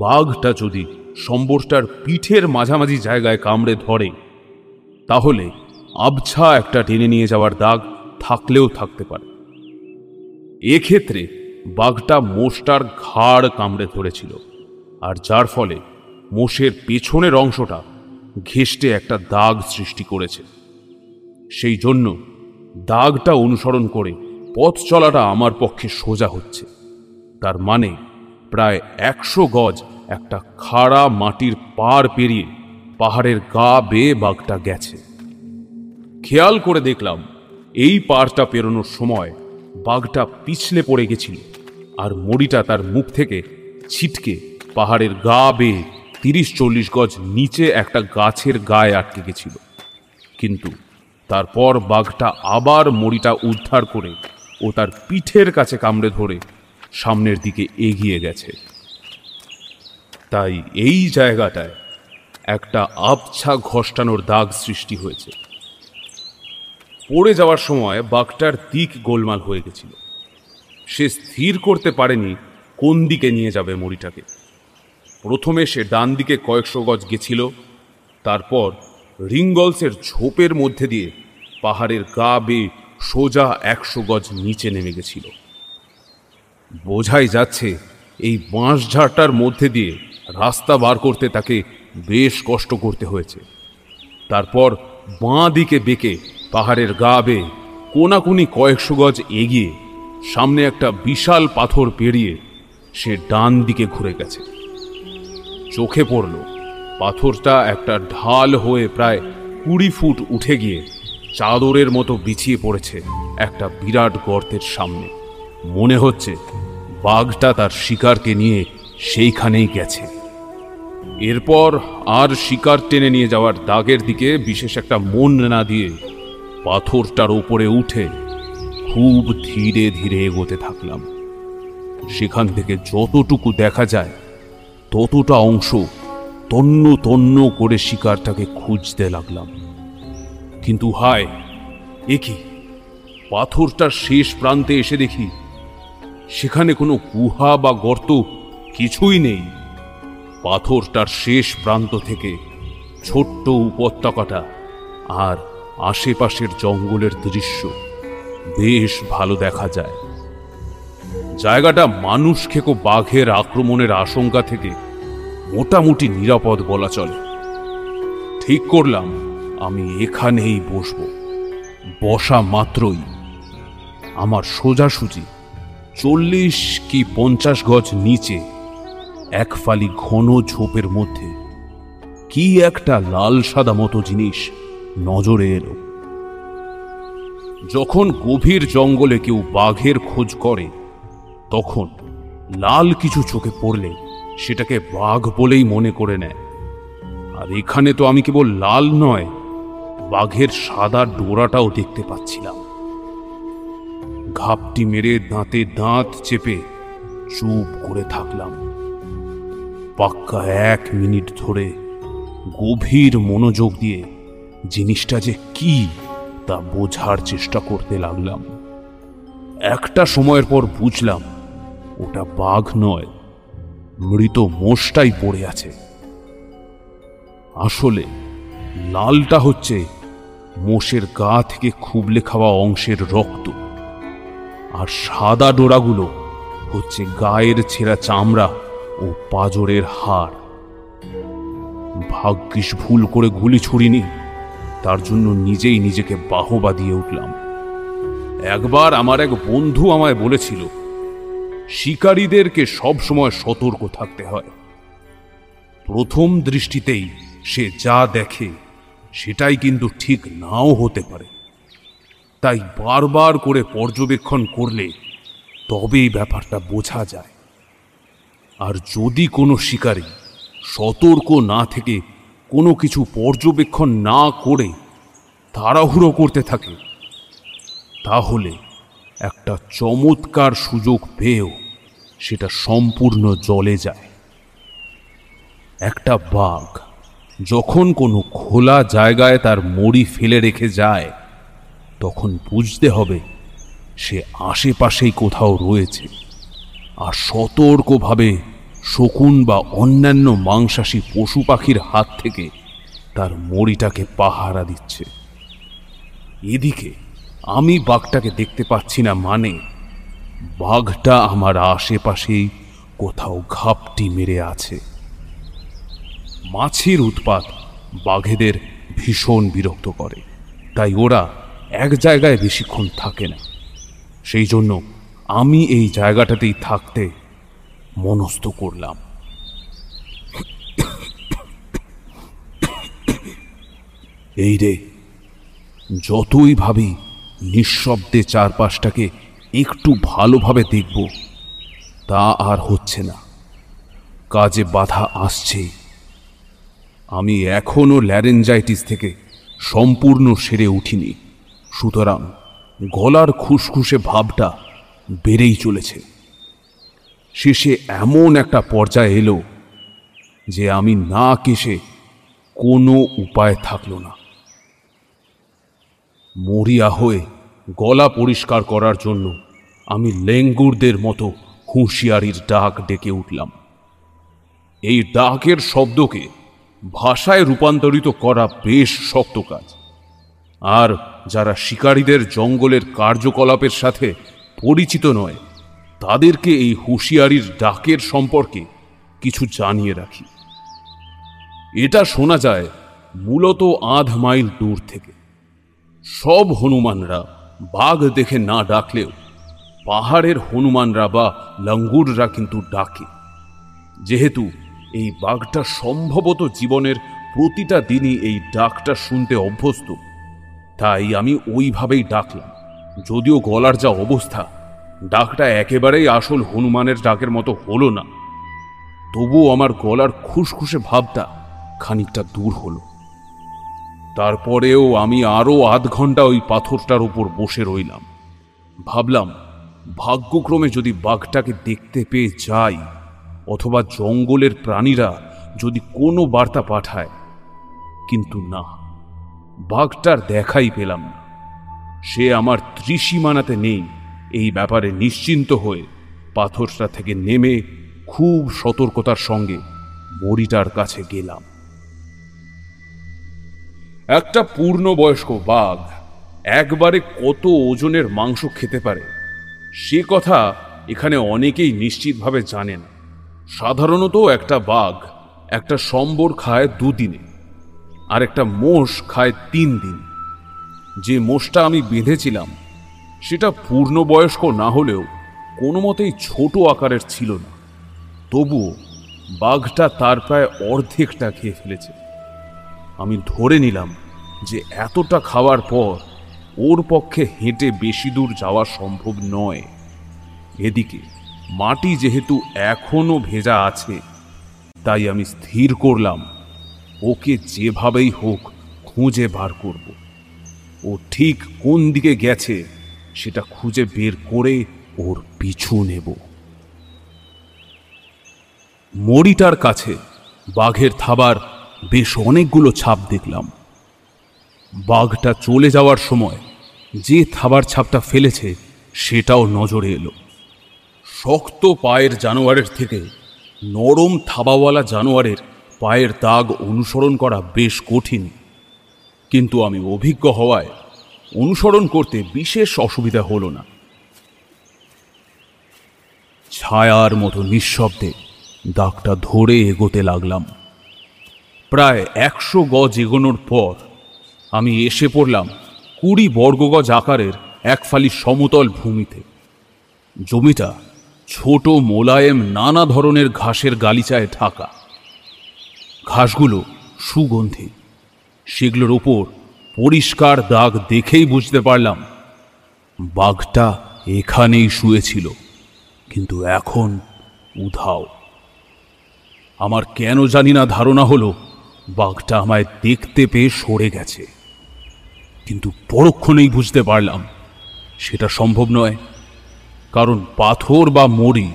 বাঘটা যদি সম্বরটার পিঠের মাঝামাঝি জায়গায় কামড়ে ধরে, তাহলে আবছা একটা টেনে নিয়ে যাওয়ার দাগ থাকলেও থাকতে পারে। এক্ষেত্রে বাঘটা মোষটার ঘাড় কামড়ে ধরেছিল, আর যার ফলে মোষের পেছনের অংশটা ঘেষ্টে একটা দাগ সৃষ্টি করেছে। সেই জন্য দাগটা অনুসরণ করে পথ চলাটা আমার পক্ষে সোজা হচ্ছে। তার মানে প্রায় একশো গজ একটা খাড়া মাটির পার পেরিয়ে পাহাড়ের গা বেয়ে বাঘটা গেছে। খেয়াল করে দেখলাম এই পারটা পেরোনোর সময় বাঘটা পিছলে পড়ে গেছিল আর মড়িটা তার মুখ থেকে ছিটকে পাহাড়ের গা বেয়ে তিরিশ চল্লিশ গজ নিচে একটা গাছের গায়ে আটকে গেছিল। কিন্তু তারপর বাঘটা আবার মড়িটা উদ্ধার করে ও তার পিঠের কাছে কামড়ে ধরে সামনের দিকে এগিয়ে গেছে। তাই এই জায়গাটায় একটা আবছা ঘষ্টানোর দাগ সৃষ্টি হয়েছে। পড়ে যাওয়ার সময় বাঘটার দিক গোলমাল হয়ে গেছিল। সে স্থির করতে পারেনি কোন দিকে নিয়ে যাবে মরিটাকে। প্রথমে সে ডান দিকে কয়েকশো গজ গেছিল, তারপর রিঙ্গলসের ঝোপের মধ্যে দিয়ে পাহাড়ের গা বেয়ে সোজা একশো গজ নিচে নেমে গেছিল। বোঝাই যাচ্ছে এই বাঁশঝাড়টার মধ্যে দিয়ে রাস্তা বার করতে তাকে বেশ কষ্ট করতে হয়েছে। তারপর বাঁ দিকে বেঁকে পাহাড়ের গা বেয়ে কোনাকুনি কয়েকশো গজ এগিয়ে সামনে একটা বিশাল পাথর পেরিয়ে সে ডান দিকে ঘুরে গেছে। চোখে পড়ল। পাথরটা একটা ঢাল হয়ে প্রায় কুড়ি ফুট উঠে গিয়ে চাদরের মতো বিছিয়ে পড়েছে একটা বিরাট গর্তের সামনে। মনে হচ্ছে বাঘটা তার শিকারকে নিয়ে সেইখানেই গেছে। এরপর আর শিকার টেনে নিয়ে যাওয়ার দাগের দিকে বিশেষ একটা মন না দিয়ে পাথরটার উপরে উঠে খুব ধীরে ধীরে এগোতে থাকলাম। সেখান থেকে যতটুকু দেখা যায় ততটা অংশ তন্ন তন্ন করে শিকারটাকে খুঁজতে লাগলাম। কিন্তু হায়, এ কি? পাথরটার শেষ প্রান্তে এসে দেখি সেখানে কোনো গুহা বা গর্ত কিছুই নেই। পাথরটার শেষ প্রান্ত থেকে ছোট্ট উপত্যকাটা আর আশেপাশের জঙ্গলের দৃশ্য বেশ ভালো দেখা যায়। জায়গাটা মানুষ খেকো বাঘের আক্রমণের আশঙ্কা থেকে মোটামুটি নিরাপদ বলা চলে। ঠিক করলাম, আমি এখানেই বসব। বসা মাত্রই। আমার সোজাসুজি চল্লিশ কি পঞ্চাশ গজ নিচে এক ফালি ঘন ঝোপের মধ্যে কি একটা লাল সাদা মতো জিনিস নজরে এলো। যখন গভীর জঙ্গলে কেউ বাঘের খোঁজ করে তখন লাল কিছু চোখে পড়লে সেটাকে বাঘ বলেই মনে করে নেয়। আর এখানে তো আমি কেবল লাল নয়, বাঘের সাদা ডোরাটাও দেখতে পাচ্ছিলাম। ঘাপটি মেরে দাঁতে দাঁত চেপে চুপ করে থাকলাম। পাক্কা এক মিনিট ধরে গভীর মনোযোগ দিয়ে জিনিসটা যে কি তা বোঝার চেষ্টা করতে লাগলাম। একটা সময়ের পর বুঝলাম ওটা বাঘ নয়, মৃত মোষটাই পড়ে আছে। আসলে লালটা হচ্ছে মোষের গা থেকে খুবলে খাওয়া অংশের রক্ত, আর সাদা ডোরাগুলো হচ্ছে গায়ের ছেঁড়া চামড়া ও পাজরের হাড়। ভাগ্যিস ভুল করে গুলি ছুড়িনি, তার জন্য নিজেই নিজেকে বাহবা দিয়ে উঠলাম। একবার আমার এক বন্ধু আমায় বলেছিল শিকারীদেরকে সবসময় সতর্ক থাকতে হয়। প্রথম দৃষ্টিতেই সে যা দেখে, সেটাই কিন্তু ঠিক নাও হতে পারে। তাই বারবার করে পর্যবেক্ষণ করলে তবেই ব্যাপারটা বোঝা যায়। আর যদি কোনো শিকারী সতর্ক না থেকে কোনো কিছু পর্যবেক্ষণ না করে তাড়াহুড়ো করতে থাকে, তাহলে একটা চমৎকার সুযোগ পেয়েও সেটা সম্পূর্ণ জলে যায়। একটা বাঘ যখন কোনো খোলা জায়গায় তার মড়ি ফেলে রেখে যায়, তখন বুঝতে হবে সে আশেপাশেই কোথাও রয়েছে আর সতর্কভাবে শকুন বা অন্যান্য মাংসাশী পশু পাখির হাত থেকে তার মড়িটাকে পাহারা দিচ্ছে। এদিকে আমি বাঘটাকে দেখতে পাচ্ছি না মানে বাঘটা আমার আশেপাশেই কোথাও ঘাপটি মেরে আছে। মাছের উৎপাত বাঘেদের ভীষণ বিরক্ত করে, তাই ওরা এক জায়গায় বেশিক্ষণ থাকে না। সেই জন্য আমি এই জায়গাটাতেই থাকতে মনস্থ করলাম। এই রে, যতই ভাবি নিঃশব্দে চারপাশটাকে একটু ভালোভাবে দেখব। তা আর হচ্ছে না। কাজে বাধা আসছেই আমি এখনও ল্যারেঞ্জাইটিস থেকে সম্পূর্ণ সেরে উঠিনি। সুতরাং গলার খুসখুসে ভাবটা বেড়েই চলেছে। শেষে এমন একটা পর্যায়ে এলো যে আমি না কেসে কোনো উপায় থাকল না। মরিয়া হয়ে গলা পরিষ্কার করার জন্য আমি লেঙ্গুরদের মতো হুঁশিয়ারির ডাক ডেকে উঠলাম। এই ডাকের শব্দকে ভাষায় রূপান্তরিত করা বেশ শক্ত কাজ। আর যারা শিকারীদের জঙ্গলের কার্যকলাপের সাথে পরিচিত নয়, তাদেরকে এই হুঁশিয়ারির ডাকের সম্পর্কে কিছু জানিয়ে রাখি। এটা শোনা যায় মূলত আধ মাইল দূর থেকে। সব হনুমানরা বাঘ দেখে না ডাকলেও পাহাড়ের হনুমানরা বা লঙ্গুররা কিন্তু ডাকে। যেহেতু এই বাঘটা সম্ভবত জীবনের প্রতিটা দিনই এই ডাকটা শুনতে অভ্যস্ত, তাই আমি ওইভাবেই ডাকলাম। যদিও গলার যা অবস্থা, ডাকটা একেবারেই আসল হনুমানের ডাকের মতো হলো না। তবুও আমার গলার খুসখুসে ভাবটা খানিকটা দূর হলো। তারপরেও আমি আরও আধ ঘণ্টা ওই পাথরটার উপর বসে রইলাম। ভাবলাম, ভাগ্যক্রমে যদি বাঘটাকে দেখতে পেয়ে যাই, অথবা জঙ্গলের প্রাণীরা যদি কোনো বার্তা পাঠায়। কিন্তু না, বাঘটার দেখাই পেলাম না। সে আমার ত্রিসীমানাতে নেই, এই ব্যাপারে নিশ্চিন্ত হয়ে পাথরটা থেকে নেমে খুব সতর্কতার সঙ্গে মরিটার কাছে গেলাম। একটা পূর্ণবয়স্ক বাঘ একবারে কত ওজনের মাংস খেতে পারে? সে কথা এখানে অনেকেই নিশ্চিতভাবে জানে না সাধারণত একটা বাঘ একটা সম্বর খায় দুদিনে, আর একটা মোষ খায় তিন দিন যে মোষটা আমি বেঁধেছিলাম, সেটা পূর্ণবয়স্ক না হলেও কোনো মতেই ছোট আকারের ছিল না। তবুও বাঘটা তার প্রায় অর্ধেকটা খেয়ে ফেলেছে। আমি ধরে নিলাম যে এতটা খাওয়ার পর ওর পক্ষে হেঁটে বেশি দূর যাওয়া সম্ভব নয়। এদিকে মাটি যেহেতু এখনও ভেজা আছে, তাই আমি স্থির করলাম, ওকে যেভাবেই হোক খুঁজে বার করব। ও ঠিক কোন দিকে গেছে সেটা খুঁজে বের করে ওর পিছু নেব। মরিটার কাছে বাঘের থাবার বেশ অনেকগুলো ছাপ দেখলাম। বাঘটা চলে যাওয়ার সময় যে থাবার ছাপটা ফেলেছে, সেটাও নজরে এলো। শক্ত পায়ের জানোয়ারের থেকে নরম থাবাওয়ালা জানোয়ারের পায়ের দাগ অনুসরণ করা বেশ কঠিন। কিন্তু আমি অভিজ্ঞ হওয়ায় অনুসরণ করতে বিশেষ অসুবিধা হলো না। ছায়ার মতো নিঃশব্দে দাগটা ধরে এগোতে লাগলাম। প্রায় একশো গজ এগোনোর পর আমি এসে পড়লাম কুড়ি বর্গগজ আকারের এক ফালি সমতল ভূমিতে। জমিটা ছোট মোলায়েম নানা ধরনের ঘাসের গালিচায় ঢাকা। ঘাসগুলো সুগন্ধি। সেগুলোর ওপর পরিষ্কার দাগ দেখেই বুঝতে পারলাম বাঘটা এখানেই শুয়েছিল, কিন্তু এখন উধাও। আমার কেন জানি না ধারণা হলো বাঘটা আমায় দেখতে পেয়ে সরে গেছে। কিন্তু পরক্ষণেই বুঝতে পারলাম সেটা সম্ভব নয়, কারণ পাথর বা মরি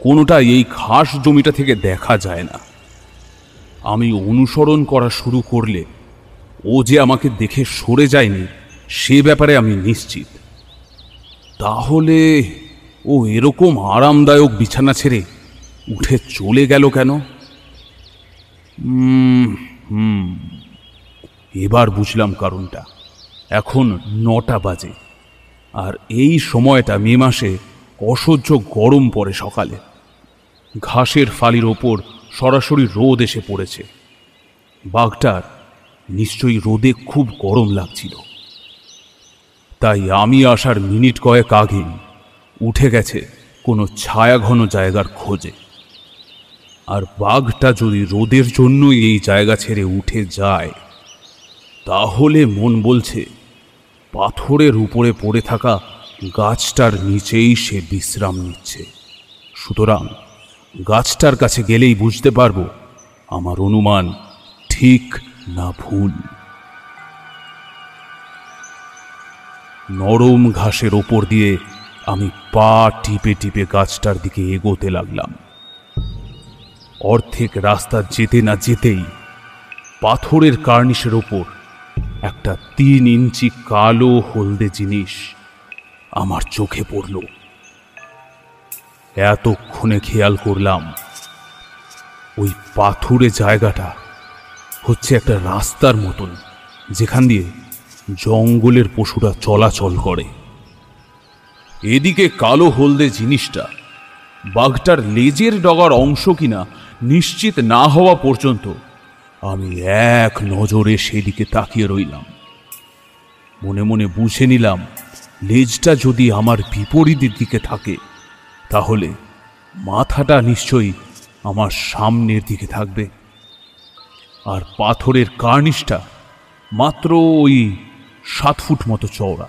কোনোটা এই ঘাস জমিটা থেকে দেখা যায় না। আমি অনুসরণ করা শুরু করলে ও যে আমাকে দেখে সরে যায়নি, সে ব্যাপারে আমি নিশ্চিত। তাহলে ও এরকম আরামদায়ক বিছানা ছেড়ে উঠে চলে গেল কেন? হুম। এবার বুঝলাম কারণটা। এখন নটা বাজে। আর এই সময়টা মে মাসে অসহ্য গরম পড়ে সকালে। ঘাসের ফালির ওপর সরাসরি রোদ এসে পড়েছে। বাঘটার নিশ্চয়ই রোদে খুব গরম লাগছিল। তাই আমি আসার মিনিট কয়েক আগেই উঠে গেছে কোনো ছায়াঘন জায়গার খোঁজে। আর বাঘটা যদি রোদের জন্যই এই জায়গা ছেড়ে উঠে যায়, তাহলে মন বলছে পাথরের উপরে পড়ে থাকা গাছটার নিচেই সে বিশ্রাম নিচ্ছে। সুতরাং গাছটার কাছে গেলেই বুঝতে পারব আমার অনুমান ঠিক না ভুল। নরম ঘাসের ওপর দিয়ে আমি পা টিপে টিপে গাছটার দিকে এগোতে লাগলাম। অর্ধেক রাস্তা যেতে না যেতেই পাথরের কার্নিশের ওপর একটা তিন ইঞ্চি কালো হলদে জিনিস আমার চোখে পড়ল। এতক্ষণে খেয়াল করলাম, ওই পাথুরে জায়গাটা হচ্ছে একটা রাস্তার মতন, যেখান দিয়ে জঙ্গলের পশুরা চলাচল করে। এদিকে কালো হলদে জিনিসটা বাঘটার লেজের ডগার অংশ কিনা নিশ্চিত না হওয়া পর্যন্ত আমি এক নজরে সেদিকে তাকিয়ে রইলাম। মনে মনে বুঝে নিলাম, লেজটা যদি আমার বিপরীতের দিকে থাকে, তাহলে মাথাটা নিশ্চয়ই আমার সামনের দিকে থাকবে। আর পাথরের কার্নিশটা মাত্র ওই সাত ফুট মতো চওড়া।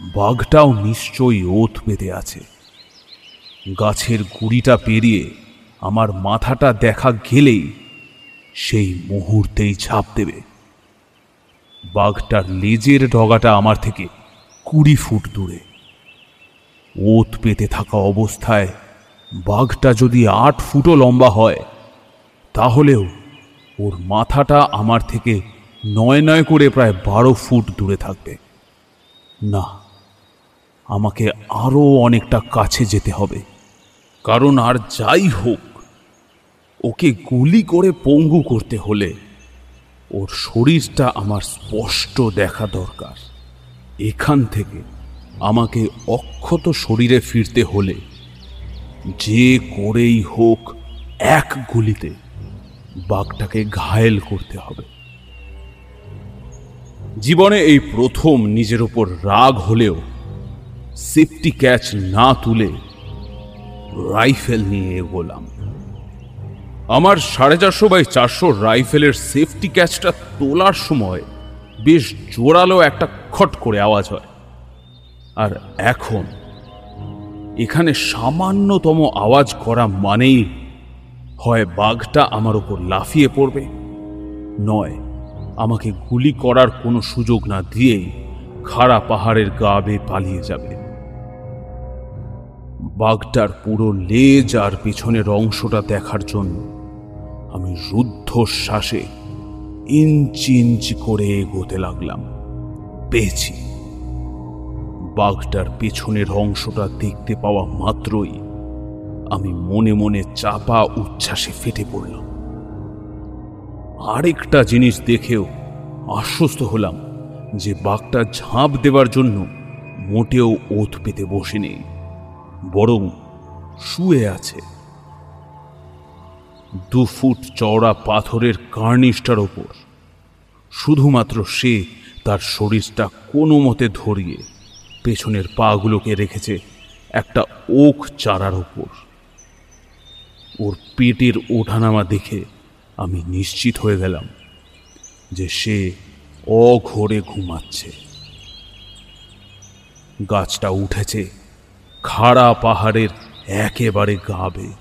বাঘটাও নিশ্চয়ই ওত পেতে আছে। গাছের গুড়িটা পেরিয়ে আমার মাথাটা দেখা গেলেই সেই মুহূর্তেই ছাপ দেবে। বাঘটার লেজের ডগাটা আমার থেকে কুড়ি ফুট দূরে। ওত পেতে থাকা অবস্থায় বাঘটা যদি আট ফুটও লম্বা হয়, তাহলেও ওর মাথাটা আমার থেকে নয় নয় করে প্রায় বারো ফুট দূরে থাকবে। না, আমাকে আরও অনেকটা কাছে যেতে হবে। কারণ আর যাই হোক, ওকে গুলি করে পঙ্গু করতে হলে ওর শরীরটা আমার স্পষ্ট দেখা দরকার। এখান থেকে আমাকে অক্ষত শরীরে ফিরতে হলে যে করেই হোক এক গুলিতে বাঘটাকে ঘায়েল করতে হবে। জীবনে এই প্রথম নিজের ওপর রাগ হলেও সেফটি ক্যাচ না তুলে রাইফেল নিয়ে এগোলাম। আমার সাড়ে চারশো বাই চারশো রাইফেলের সেফটি ক্যাচটা তোলার সময় বেশ জোরালো একটা খট করে আওয়াজ হয়। আর এখন এখানে সামান্যতম আওয়াজ করা মানেই হয় বাঘটা আমার ওপর লাফিয়ে পড়বে। নয়, আমাকে গুলি করার কোনো সুযোগ না দিয়েই খাড়া পাহাড়ের গা বেয়ে পালিয়ে যাবে। বাঘটার পুরো লেজ আর পিছনের অংশটা দেখার জন্য আমি রুদ্ধশ্বাসে ইঞ্চি ইঞ্চি করে এগোতে লাগলাম। পেয়েছি। বাঘটার পেছনের অংশটা দেখতে পাওয়া মাত্রই আমি মনে মনে চাপা উচ্ছ্বাসে ফেটে পড়লাম। আরেকটা জিনিস দেখেও আশ্বস্ত হলাম যে বাঘটা ঝাঁপ দেওয়ার জন্য মোটেও ওত পেতে বসেনি। বরং শুয়ে আছে। দু ফুট চওড়া পাথরের কার্নিশটার ওপর। শুধুমাত্র সে তার শরীরটা কোনো মতে ধরিয়ে পেছনের পাগুলোকে রেখেছে একটা ওক চারার ওপর। ওর পেটের ওঠানামা দেখে আমি নিশ্চিত হয়ে গেলাম যে সে অঘোরে ঘুমাচ্ছে। গাছটা উঠেছে খাড়া পাহাড়ের একেবারে গাবে।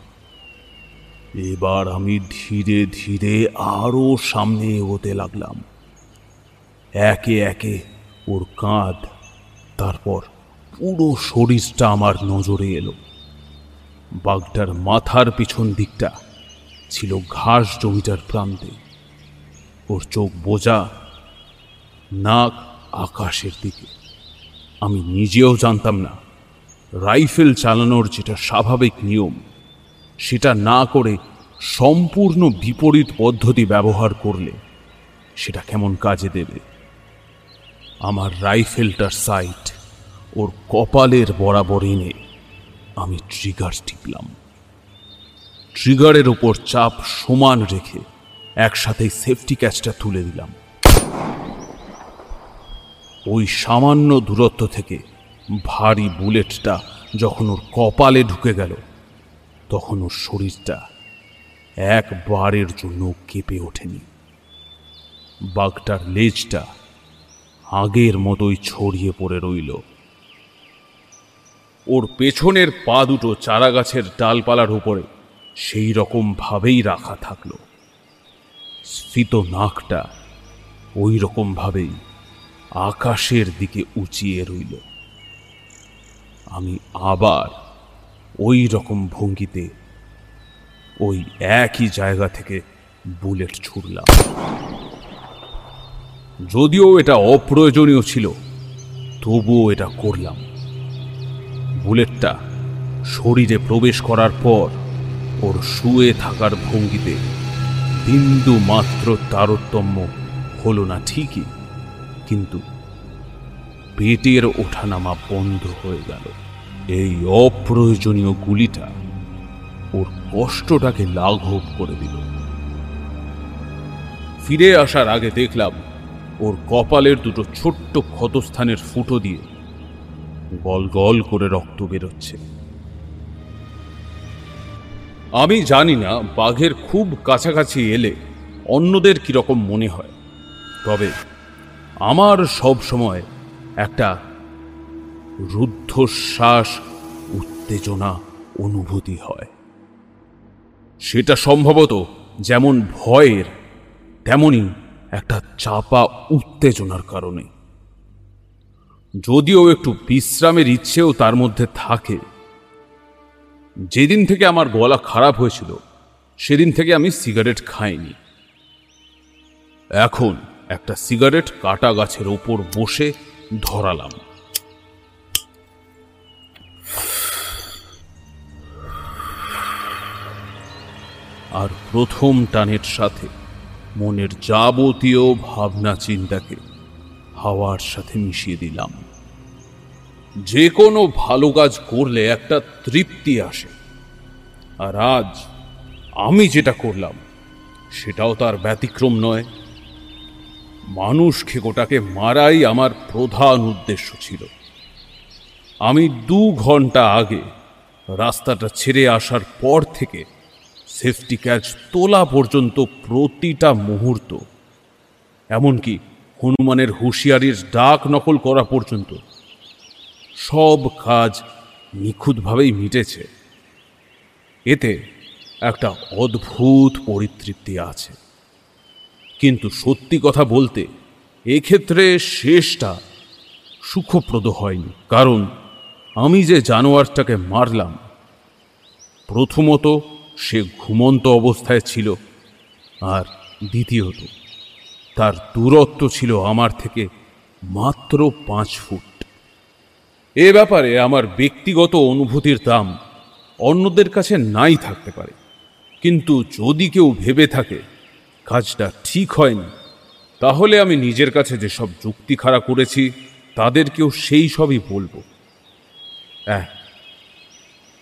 এবার আমি ধীরে ধীরে আরও সামনে এগোতে লাগলাম। একে একে ওর কাঁধ, তারপর পুরো শরীরটা আমার নজরে এলো। বাঘটার মাথার পিছন দিকটা ছিল ঘাস জমিটার প্রান্তে। ওর চোখ বোঝা, নাক আকাশের দিকে। আমি নিজেও জানতাম না রাইফেল চালানোর যেটা স্বাভাবিক নিয়ম, সেটা না করে সম্পূর্ণ বিপরীত পদ্ধতি ব্যবহার করলে সেটা কেমন কাজে দেবে? আমার রাইফেলটার সাইট ওর কপালের বরাবর এনে আমি ট্রিগার টিপলাম। ট্রিগারের ওপর চাপ সমান রেখে একসাথেই সেফটি ক্যাচটা তুলে দিলাম। ওই সামান্য দূরত্ব থেকে ভারী বুলেটটা যখন ওর কপালে ঢুকে গেল, তখন ওর শরীরটা একবারের জন্য কেঁপে ওঠেনি। বাঘটার লেজটা আগের মতোই ছড়িয়ে পড়ে রইল। ওর পেছনের পা দুটো চারা গাছের ডালপালার উপরে সেই রকম ভাবেই রাখা থাকল। স্ফীত নাকটা ওই রকম ভাবেই আকাশের দিকে উঁচিয়ে রইল। আমি আবার ওই রকম ভঙ্গিতে ওই একই জায়গা থেকে বুলেট ছুড়লাম। যদিও এটা অপ্রয়োজনীয় ছিল, তবুও এটা করলাম। বুলেটটা শরীরে প্রবেশ করার পর ওর শুয়ে থাকার ভঙ্গিতে বিন্দু মাত্র তারতম্য হলো না ঠিকই, কিন্তু পেটের ওঠানামা বন্ধ হয়ে গেল। এই অপ্রয়োজনীয় গুলিটা ওর কষ্টটাকে লাঘব করে দিল। ফিরে আসার আগে দেখলাম ওর কপালের দুটো ছোট্ট ক্ষতস্থানের ফুটো দিয়ে গল গল করে রক্ত বেরোচ্ছে। আমি জানি না বাঘের খুব কাছাকাছি এলে অন্যদের কীরকম মনে হয়, তবে আমার সব সময় একটা রুদ্ধশ্বাস উত্তেজনা অনুভূতি হয়। সেটা সম্ভবত যেমন ভয়ের, তেমনি একটা চাপা উত্তেজনার কারণে। যদিও একটু বিশ্রামের ইচ্ছেও তার মধ্যে থাকে। যেদিন থেকে আমার গলা খারাপ হয়েছিল, সেদিন থেকে আমি সিগারেট খাইনি। এখন একটা সিগারেট কাটা গাছের ওপর বসে ধরালাম। আর প্রথম টানের সাথে মনের যাবতীয় ভাবনা চিন্তাকে হাওয়ার সাথে মিশিয়ে দিলাম। যে কোনো ভালো কাজ করলে একটা তৃপ্তি আসে। আর আজ আমি যেটা করলাম, সেটাও তার ব্যতিক্রম নয়। মানুষ খেকোটাকে মারাই আমার প্রধান উদ্দেশ্য ছিল। আমি দু ঘণ্টা আগে রাস্তাটা ছেড়ে আসার পর থেকে সেফটি ক্যাচ তোলা পর্যন্ত প্রতিটা মুহূর্ত, এমনকি হনুমানের হুঁশিয়ারির ডাক নকল করা পর্যন্ত সব কাজ নিখুঁতভাবেই মিটেছে। এতে একটা অদ্ভুত পরিতৃপ্তি আছে। কিন্তু সত্যি কথা বলতে, এক্ষেত্রে শেষটা সুখপ্রদ হয়নি। কারণ আমি যে জানোয়ারটাকে মারলাম, প্রথমত সে ঘুমন্ত অবস্থায় ছিল আর দ্বিতীয়ত তার দূরত্ব ছিল আমার থেকে মাত্র পাঁচ ফুট। এ ব্যাপারে আমার ব্যক্তিগত অনুভূতির দাম অন্যদের কাছে নাই থাকতে পারে। কিন্তু যদি কেউ ভেবে থাকে কাজটা ঠিক হয়নি। তাহলে আমি নিজের কাছে যেসব যুক্তি খাড়া করেছি, তাদেরকেও সেই সবই বলব। এক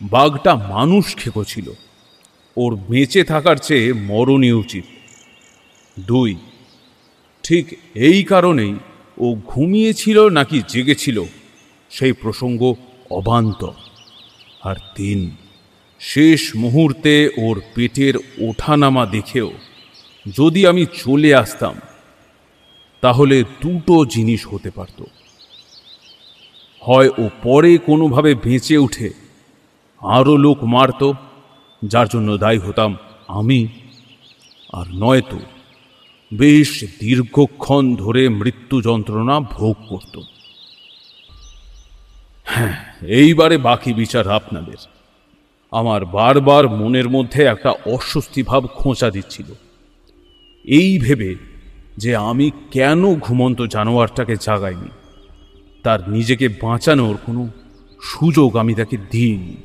বাঘটা মানুষ খেকো ছিল। ওর বেঁচে থাকার চেয়ে মরণই উচিত। দুই, ঠিক এই কারণেই ও ঘুমিয়েছিল নাকি জেগেছিল, সেই প্রসঙ্গ অবান্তর। আর তিন, শেষ মুহূর্তে ওর পেটের ওঠানামা দেখেও যদি আমি চলে আসতাম, তাহলে দুটো জিনিস হতে পারত। হয় ও পরে কোনোভাবে বেঁচে উঠে আরও লোক মারত, যার জন্য দায়ী হতাম আমি, আর নয়তো বেশ দীর্ঘক্ষণ ধরে মৃত্যু যন্ত্রণা ভোগ করত। হ্যাঁ এইবারে বাকি বিচার আপনাদের। আমার বারবার মনের মধ্যে একটা অস্বস্তি ভাব খোঁচা দিচ্ছিল। এই ভেবে যে আমি কেন ঘুমন্ত জানোয়ারটাকে জাগাইনি, তার নিজেকে বাঁচানোর কোনো সুযোগ আমি তাকে দিইনি।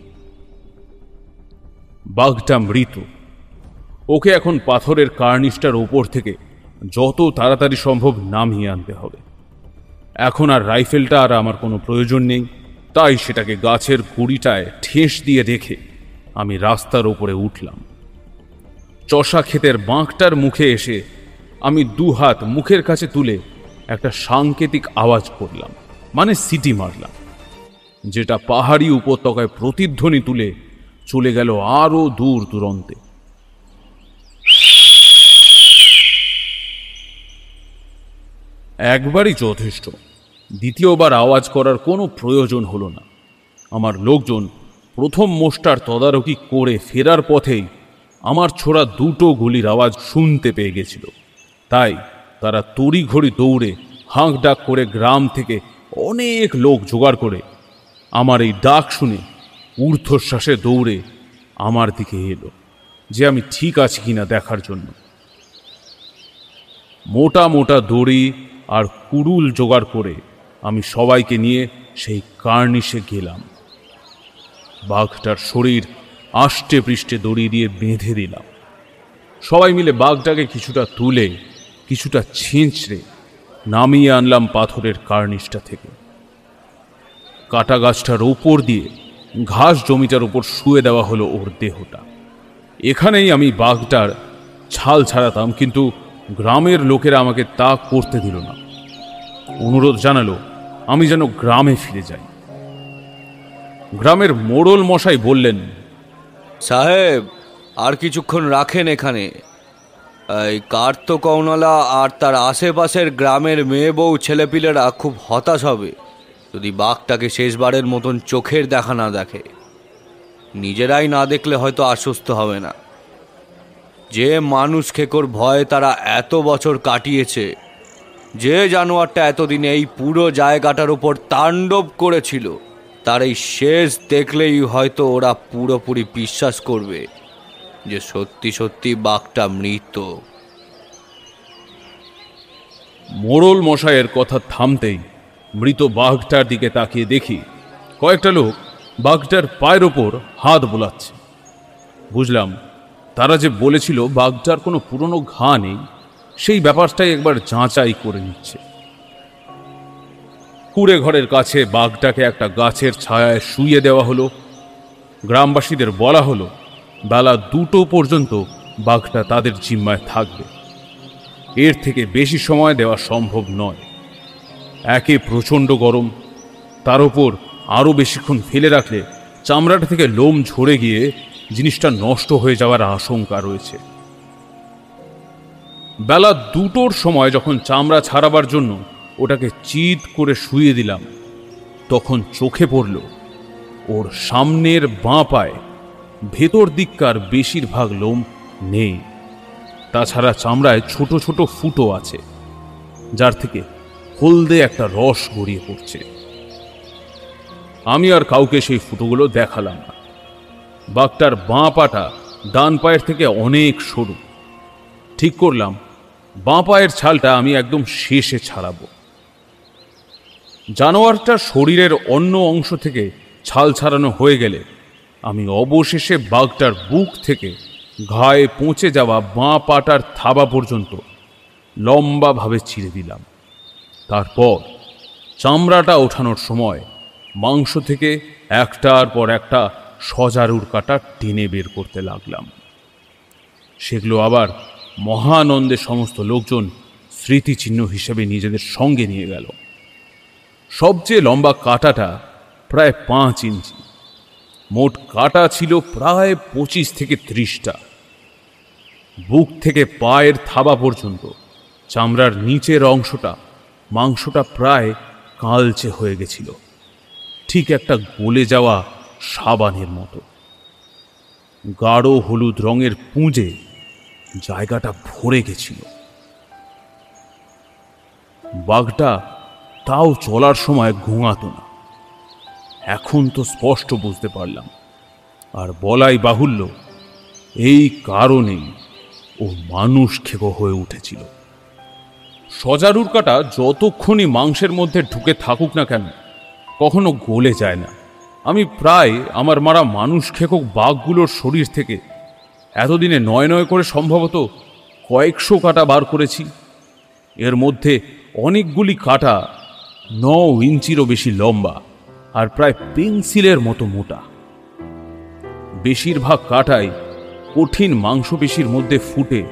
বাঘটা মৃত। ওকে এখন পাথরের কার্নিশটার ওপর থেকে যত তাড়াতাড়ি সম্ভব নামিয়ে আনতে হবে। এখন আর রাইফেলটা আর আমার কোনো প্রয়োজন নেই, তাই সেটাকে গাছের গুড়িটায় ঠেস দিয়ে রেখে আমি রাস্তার ওপরে উঠলাম। চষা ক্ষেতের বাঁকটার মুখে এসে আমি দু হাত মুখের কাছে তুলে একটা সাংকেতিক আওয়াজ করলাম মানে সিটি মারলাম, যেটা পাহাড়ি উপত্যকায় প্রতিধ্বনি তুলে চলে গেল আরও দূর দূরন্তে। একবারই যথেষ্ট। দ্বিতীয়বার আওয়াজ করার কোনো প্রয়োজন হলো না। আমার লোকজন প্রথম মোষ্টার তদারকি করে ফেরার পথেই আমার ছোড়া দুটো গুলির আওয়াজ শুনতে পেয়ে গেছিল। তাই তারা তড়িঘড়ি দৌড়ে হাঁক ডাক করে গ্রাম থেকে অনেক লোক জোগাড় করে আমার এই ডাক শুনে ঊর্ধ্বশ্বাসে দৌড়ে আমার দিকে এলো যে আমি ঠিক আছি কিনা দেখার জন্য। মোটা মোটা দড়ি আর কুড়ুল জোগাড় করে আমি সবাইকে নিয়ে সেই কার্নিশে গেলাম। বাঘটার শরীর আষ্টে পৃষ্ঠে দড়ি দিয়ে বেঁধে দিলাম। সবাই মিলে বাঘটাকে কিছুটা তুলে, কিছুটা ছিঁচড়ে নামিয়ে আনলাম পাথরের কার্নিশটা থেকে। কাটা গাছটার ওপর দিয়ে ঘাস জমিটার উপর শুয়ে দেওয়া হলো ওর দেহটা। এখানেই আমি বাঘটার ছাল ছাড়াতাম, কিন্তু গ্রামের লোকেরা আমাকে তা করতে দিল না। অনুরোধ জানালো, আমি যেন গ্রামে ফিরে যাই। গ্রামের মোড়ল মশাই বললেন সাহেব, আর কিছুক্ষণ রাখেন এখানে। এই কার্ত কৌনলা আর তার আশেপাশের গ্রামের মেয়ে বউ ছেলেপিলেরা খুব হতাশ হবে, যদি বাঘটাকে শেষবারের মতন চোখের দেখা না দেখে। নিজেরাই না দেখলে হয়তো আশ্বস্ত হবে না। যে মানুষ খেকর ভয়ে তারা এত বছর কাটিয়েছে, যে জানোয়ারটা এতদিন এই পুরো জায়গাটার উপর তাণ্ডব করেছিল। তার এই শেষ দেখলেই হয়তো ওরা পুরোপুরি বিশ্বাস করবে যে সত্যি সত্যি বাঘটা মৃত। মোড়ল মশাইয়ের কথা থামতেই মৃত বাঘটার দিকে তাকিয়ে দেখি কয়েকটা লোক বাঘটার পায়ের ওপর হাত বোলাচ্ছে। বুঝলাম তারা যে বলেছিল বাঘটার কোনো পুরনো ঘা নেই, সেই ব্যাপারটাই একবার যাচাই করে নিচ্ছে। কুড়ে ঘরের কাছে বাঘটাকে একটা গাছের ছায়ায় শুইয়ে দেওয়া হলো। গ্রামবাসীদের বলা হলো, বেলা দুটো পর্যন্ত বাঘটা তাদের জিম্মায় থাকবে। এর থেকে বেশি সময় দেওয়া সম্ভব নয়। একে প্রচণ্ড গরম, তার ওপর আরও বেশিক্ষণ ফেলে রাখলে চামড়াটা থেকে লোম ঝরে গিয়ে জিনিসটা নষ্ট হয়ে যাওয়ার আশঙ্কা রয়েছে। বেলা দুটোর সময় যখন চামড়া ছাড়াবার জন্য ওটাকে চিত করে শুয়ে দিলাম। তখন চোখে পড়ল, ওর সামনের বাঁ পায়ে ভেতর দিককার বেশিরভাগ লোম নেই। তাছাড়া চামড়ায় ছোট ছোট ফুটো আছে, যার থেকে হলদে একটা রস গড়িয়ে পড়ছে। আমি আর কাউকে সেই ফুটোগুলো দেখালাম না। বাঘটার বাঁ পাটা ডান পায়ের থেকে অনেক সরু। ঠিক করলাম, বাঁ পায়ের ছালটা আমি একদম শেষে ছাড়াবো। জানোয়ারটার শরীরের অন্য অংশ থেকে ছাল ছাড়ানো হয়ে গেলে আমি অবশেষে বাঘটার বুক থেকে ঘায়ে পৌঁছে যাওয়া বাঁ পাটার থাবা পর্যন্ত লম্বাভাবে ছিঁড়ে দিলাম। তারপর চামড়াটা ওঠানোর সময় মাংস থেকে একটার পর একটা সজারুর কাটা টেনে বের করতে লাগলাম। সেগুলো আবার মহানন্দে সমস্ত লোকজন স্মৃতিচিহ্ন হিসেবে নিজেদের সঙ্গে নিয়ে গেল। সবচেয়ে লম্বা কাটাটা প্রায় পাঁচ ইঞ্চি। মোট কাটা ছিল প্রায় পঁচিশ থেকে ত্রিশটা। বুক থেকে পায়ের থাবা পর্যন্ত, চামড়ার নিচের অংশটা, মাংসটা প্রায় কালচে হয়ে গেছিল। ঠিক একটা গলে যাওয়া সাবানের মতো। গাঢ় হলুদ রঙের পুঁজে জায়গাটা ভরে গেছিল। বাঘটা তাও চলার সময় ঘুমাতো না। এখন তো স্পষ্ট বুঝতে পারলাম। আর বলাই বাহুল্য, এই কারণেই ও মানুষ খেকো হয়ে উঠেছিল। সজারুর কাটা যতক্ষণই মাংসের মধ্যে ঢুকে থাকুক না কেন, কখনো গলে যায় না। আমি প্রায় আমার মারা মানুষ খেকক বাঘগুলোর শরীর থেকে এতদিনে নয় নয় করে সম্ভবত কয়েকশো কাটা বার করেছি। এর মধ্যে অনেকগুলি কাটা ন ইঞ্চিরও বেশি লম্বা আর প্রায় পেন্সিলের মতো মোটা। বেশিরভাগ কাটাই কঠিন মাংসপেশির মধ্যে ফুটে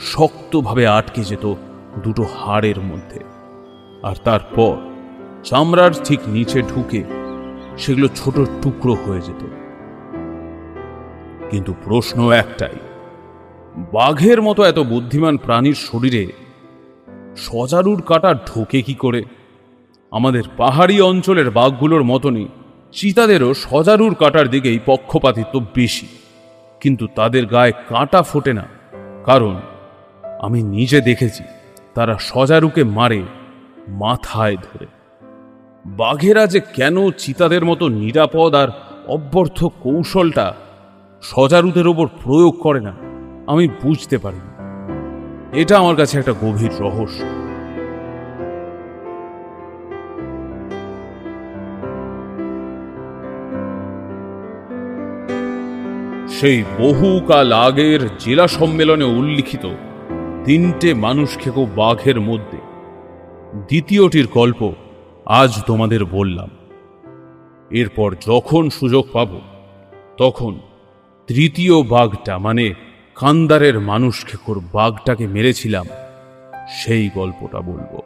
শক্তভাবে আটকে যেত দুটো হাড়ের মধ্যে। আর তারপর চামড়ার ঠিক নিচে ঢুকে সেগুলো ছোট টুকরো হয়ে যেত। কিন্তু প্রশ্ন একটাই, বাঘের মতো এত বুদ্ধিমান প্রাণীর শরীরে সজারুর কাটা ঢোকে কি করে? আমাদের পাহাড়ি অঞ্চলের বাঘগুলোর মতনই চিতাদেরও সজারুর কাটার দিকেই পক্ষপাতিত্ব বেশি। কিন্তু তাদের গায়ে কাঁটা ফোটে না, কারণ আমি নিজে দেখেছি তারা সজারুকে মারে মাথায় ধরে। বাঘেরা যে কেন চিতাদের মতো নিরাপদ আর অব্যর্থ কৌশলটা সজারুদের ওপর প্রয়োগ করে না, আমি বুঝতে পারি। এটা আমার কাছে একটা গভীর রহস্য। সেই বহুকাল আগের জেলা সম্মেলনে উল্লিখিত তিনটে মানুষ খেকো বাঘের মধ্যে। দ্বিতীয়টির গল্প আজ তোমাদের বললাম। এরপর যখন সুযোগ পাব, তখন তৃতীয় বাঘটা মানে কান্দারের মানুষ খেকোর বাঘটাকে মেরেছিলাম, সেই গল্পটা বলব।